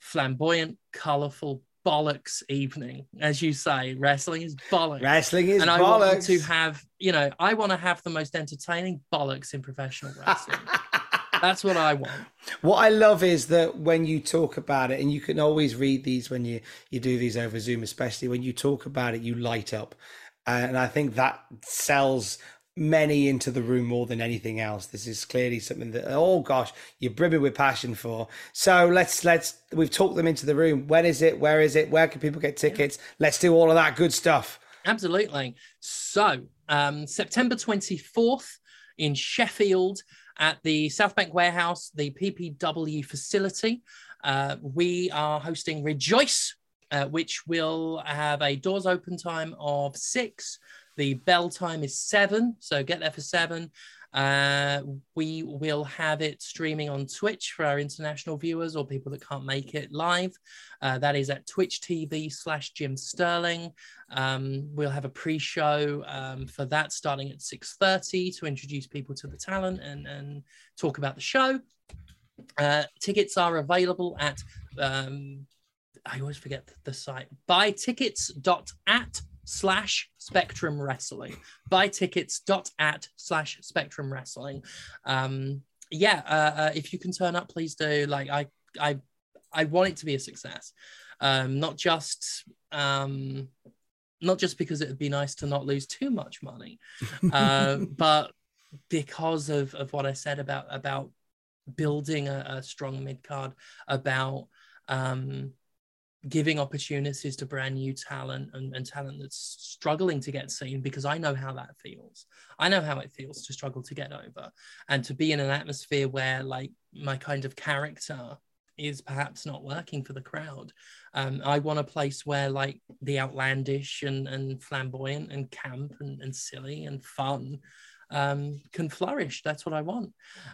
flamboyant, colorful bollocks evening, as you say. Wrestling is bollocks Wrestling is and I want to have, you know, I want to have the most entertaining bollocks in professional wrestling. That's what I want. What I love is that when you talk about it, and you can always read these when you you do these over Zoom, especially when you talk about it, you light up, and I think that sells many into the room more than anything else. This is clearly something that oh gosh, you're brimming with passion for. So let's let's we've talked them into the room. When is it? Where is it? Where can people get tickets? Let's do all of that good stuff. Absolutely. So, um, September 24th in Sheffield at the South Bank Warehouse, the PPW facility, uh, we are hosting Rejoice, uh, which will have a doors open time of six. The bell time is seven, so get there for seven. Uh, we will have it streaming on Twitch for our international viewers or people that can't make it live. Uh, that is at Twitch TV slash Jim Sterling. Um, we'll have a pre-show um, for that starting at 6.30 to introduce people to the talent and, and talk about the show. Uh, tickets are available at um, I always forget the site. Buy tickets dot at slash spectrum wrestling. Buy tickets dot at slash spectrum wrestling. Um yeah uh, uh if you can turn up please do. Like i i i want it to be a success. Um not just um not just because it would be nice to not lose too much money uh, but because of of what i said about about building a, a strong mid card about um giving opportunities to brand new talent and, and, talent that's struggling to get seen because I know how that feels. I know how it feels to struggle to get over and to be in an atmosphere where like my kind of character is perhaps not working for the crowd. Um, I want a place where like the outlandish and, and flamboyant and camp and, and silly and fun um, can flourish. That's what I want.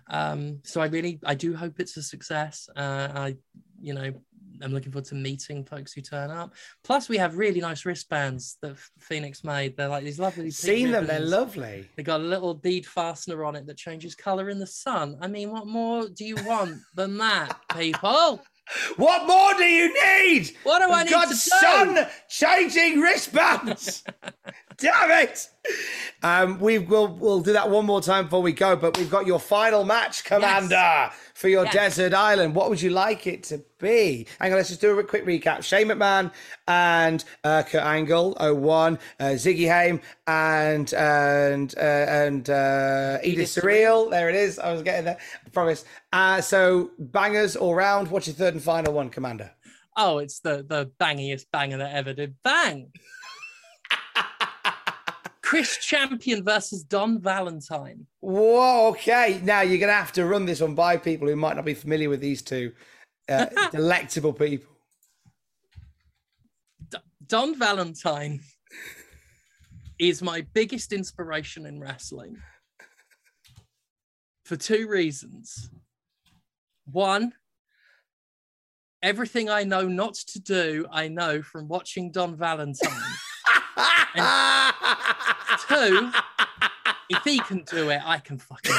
Um, so I really, I do hope it's a success. Uh, I, you know, I'm looking forward to meeting folks who turn up. Plus, we have really nice wristbands that Phoenix made. They're like these lovely. Seen them? They're lovely. They got a little bead fastener on it that changes color in the sun. I mean, what more do you want than that, people? What more do you need? What do I need got to sun-changing wristbands. Damn it! Um, we will we'll do that one more time before we go. But we've got your final match, Commander. Yes for your yes. desert island. What would you like it to be? Hang on, let's just do a quick recap. Shane McMahon and uh, Kurt Angle, 01, uh, Ziggy Haim and and uh, and uh, Edith, Surreal. There it is. I was getting there. I promise. Uh, so bangers all round. What's your third and final one, Commander? Oh, it's the the bangiest banger that ever did bang. Chris Champion versus Don Valentine. Whoa, okay. Now you're going to have to run this one by people who might not be familiar with these two uh, delectable people. D- Don Valentine is my biggest inspiration in wrestling for two reasons. One, everything I know not to do, I know from watching Don Valentine. Two, if he can do it, I can fucking.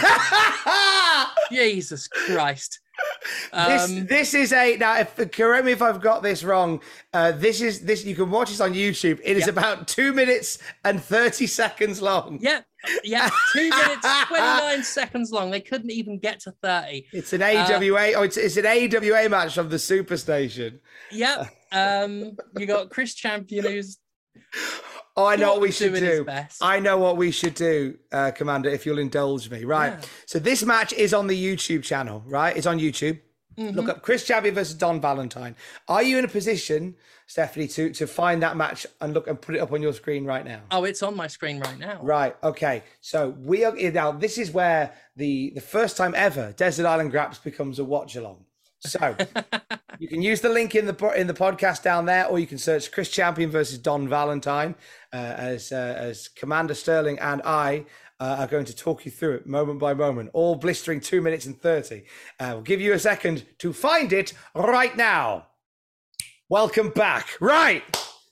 Jesus Christ. this um, this is a now. If correct me if I've got this wrong. Uh, this is this. You can watch this on YouTube. It is about two minutes and thirty seconds long. Yeah, yeah, two minutes twenty nine seconds long. They couldn't even get to thirty. It's an AWA. Uh, oh, it's it's an AWA match of the Superstation. Yep. Um, you got Chris Champion who's Oh, I know what we should do. I know what we should do, uh, Commander, if you'll indulge me. Right. Yeah. So this match is on the YouTube channel, right? It's on YouTube. Mm-hmm. Look up Chris Champion versus Don Valentine. Are you in a position, Stephanie, to to find that match and look and put it up on your screen right now? Oh, it's on my screen right now. Right. Okay. So we are now. This is where the the first time ever Desert Island Graps becomes a watch along. So you can use the link in the in the podcast down there, or you can search Chris Champion versus Don Valentine uh, as uh, as Commander Sterling and I uh, are going to talk you through it moment by moment, all blistering two minutes and thirty. Uh, we'll give you a second to find it right now. Welcome back. Right.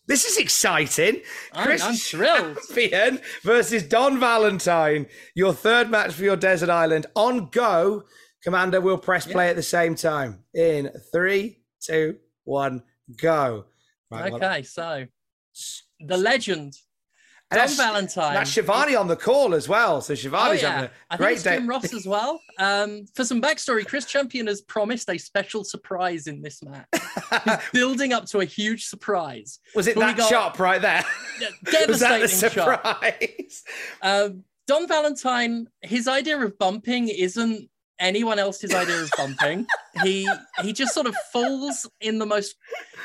This is exciting. Chris I'm thrilled. Champion versus Don Valentine. Your third match for your desert island on go Commander, we'll press play yeah. at the same time. In three, two, one, go. Right, okay, well, so the legend. Don Valentine. That's Shivani on the call as well. So Shivani's oh, yeah. having a great I think day. Tim Ross as well. Um, for some backstory, Chris Champion has promised a special surprise in this match. He's building up to a huge surprise. Was it that got, shot right there? Devastating Was that the surprise? Uh, Don Valentine, his idea of bumping isn't anyone else's idea of bumping. he he just sort of falls in the most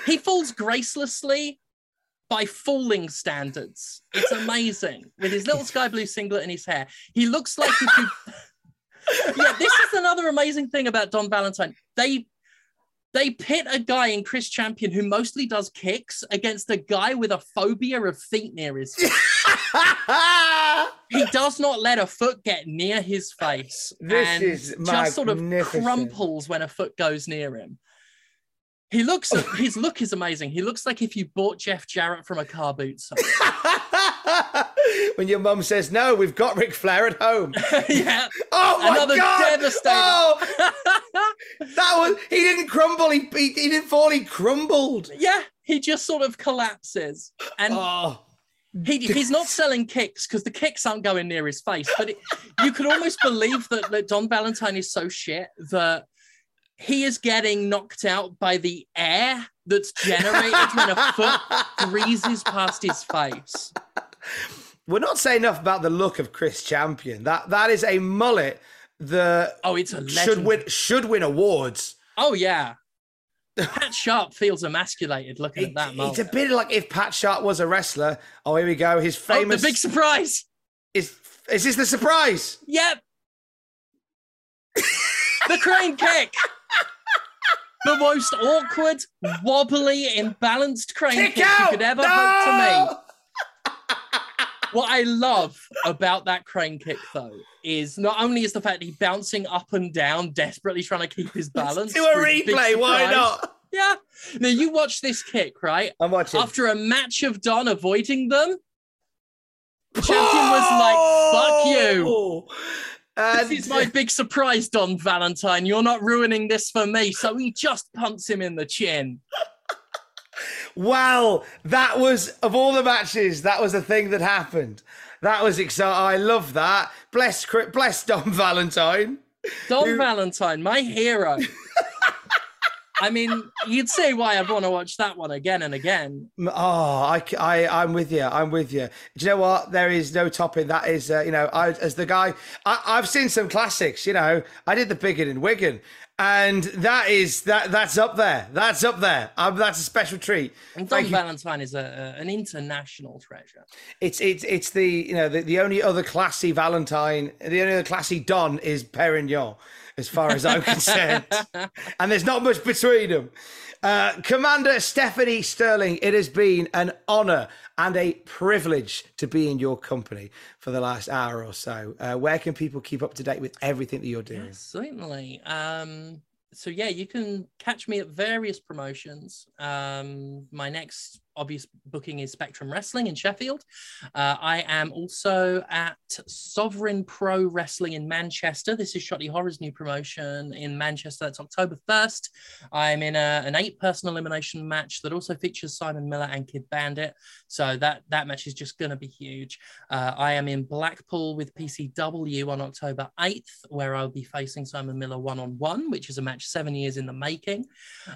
he falls gracelessly by falling standards. It's amazing with his little sky blue singlet and his hair. He looks like he could. yeah, this is another amazing thing about Don Valentine. They they pit a guy in Chris Champion who mostly does kicks against a guy with a phobia of feet near his face. he does not let a foot get near his face. This and is just sort of crumples when a foot goes near him. He looks oh. his look is amazing. He looks like if you bought Jeff Jarrett from a car boot sale. when your mum says, "No, we've got Ric Flair at home." yeah. Oh my Another god! devastating- Oh, that was he didn't crumble. He, he he didn't fall. He crumbled. Yeah, he just sort of collapses. And Oh, he, he's not selling kicks because the kicks aren't going near his face. But it, you could almost believe that, that Don Valentine is so shit that he is getting knocked out by the air that's generated when a foot breezes past his face. we're not saying enough about the look of Chris Champion. That that is a mullet that Oh, it's a should win should win awards. Oh yeah. Pat Sharp feels emasculated looking It- at that it's a bit like if Pat Sharp was a wrestler. Oh, here we go. His Oh, famous the big surprise. is is this the surprise? Yep. the crane kick. The most awkward, wobbly, imbalanced crane Kick kick, you could ever hope to me. No! What I love about that crane kick, though, is not only is the fact that he's bouncing up and down, desperately trying to keep his balance. Do a for his big replay. Why not? Yeah. Now you watch this kick, right? I'm watching. After a match of Don avoiding them, the champion was like, "Fuck you." Oh! And This is my big surprise, Don Valentine. You're not ruining this for me. So he just punts him in the chin. Wow, that was of all the matches, that was the thing that happened. That was exciting. I love that. Bless, bless Dom Valentine. Don Who- Valentine, my hero. I mean, you'd say why I'd want to watch that one again and again. Oh, I, I, am with you. I'm with you. Do you know what? There is no topping. That is, uh, you know, I, as the guy, I, I've seen some classics. You know, I did the Biggin in Wigan, and that is that. That's up there. That's up there. Um, that's a special treat. And Don Thank you. Valentine is a, a- an international treasure. It's it's it's the you know the, the only other classy Valentine, the only other classy Don is Perignon, as far as I'm concerned, and there's not much between them. Uh, Commander Stephanie Sterling, it has been an honour and a privilege to be in your company for the last hour or so. Uh, where can people keep up to date with everything that you're doing? Certainly. Um, so yeah, you can catch me at various promotions. Um, my next obvious booking is Spectrum Wrestling in Sheffield. Uh, I am also at Sovereign Pro Wrestling in Manchester. This is Shotty Horror's new promotion in Manchester. That's October 1st. I'm in a, an eight-person elimination match that also features Simon Miller and Kid Bandit. So that that match is just going to be huge. Uh, I am in Blackpool with PCW on October 8th, where I'll be facing Simon Miller one on one, which is a match seven years in the making.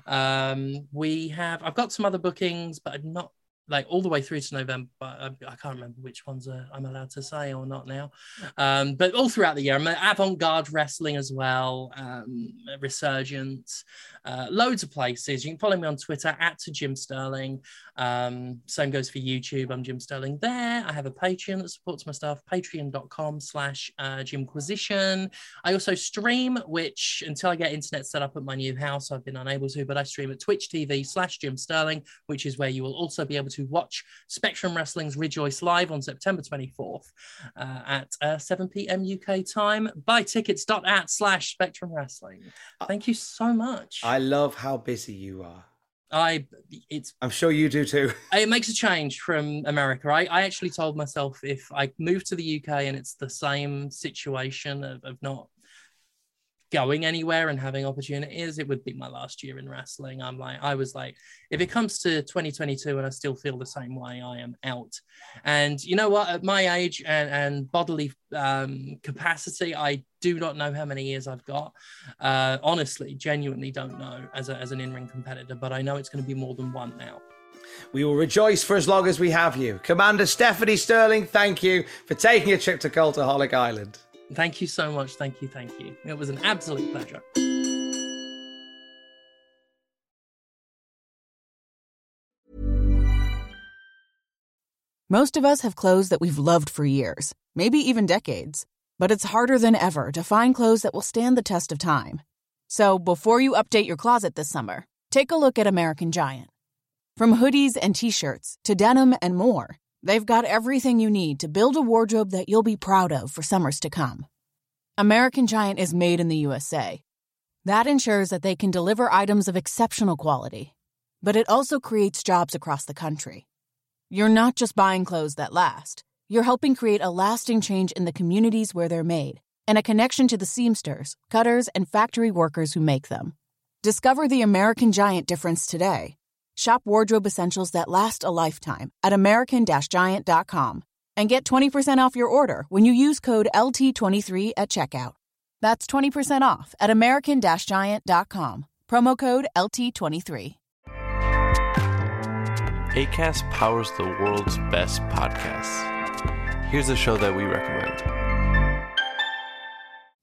Um, we have, I've got some other bookings, but I'm not like all the way through to November. I, I can't remember which ones uh, I'm allowed to say or not now. Um, but all throughout the year, I'm at Avant Garde Wrestling as well, um, Resurgence, uh, loads of places. You can follow me on Twitter at Jim Sterling. Um, same goes for YouTube. I'm Jim Sterling there. I have a Patreon that supports my stuff, patreon.com slash uh, Jimquisition. I also stream, which until I get internet set up at my new house, I've been unable to, but I stream at Twitch TV slash Jim Sterling, which is where you will also be able to watch Spectrum Wrestling's Rejoice Live on September 24th uh, at uh, 7 p.m. UK time. Buy tickets at slash Spectrum Wrestling. Thank you so much. I love how busy you are. I, it's I'm sure you do too. it makes a change from America. I, I actually told myself if I move to the UK and it's the same situation of, of not going anywhere and having opportunities, it would be my last year in wrestling. I'm like, I was like, if it comes to 2022 and I still feel the same way, I am out. And you know what? At my age and, and bodily um, capacity, I do not know how many years I've got. Uh, honestly, genuinely don't know as, a, as an in ring competitor, but I know it's going to be more than one now. We will rejoice for as long as we have you. Commander Stephanie Sterling, thank you for taking a trip to Cultaholic Island. Thank you so much. Thank you. Thank you. It was an absolute pleasure. Most of us have clothes that we've loved for years, maybe even decades. But it's harder than ever to find clothes that will stand the test of time. So before you update your closet this summer, take a look at American Giant. From hoodies and t shirts to denim and more, they've got everything you need to build a wardrobe that you'll be proud of for summers to come. American Giant is made in the USA. That ensures that they can deliver items of exceptional quality, but it also creates jobs across the country. You're not just buying clothes that last, you're helping create a lasting change in the communities where they're made and a connection to the seamsters, cutters, and factory workers who make them. Discover the American Giant difference today. Shop wardrobe essentials that last a lifetime at American Giant.com and get 20% off your order when you use code LT23 at checkout. That's 20% off at American Giant.com. Promo code LT23. ACAST powers the world's best podcasts. Here's a show that we recommend.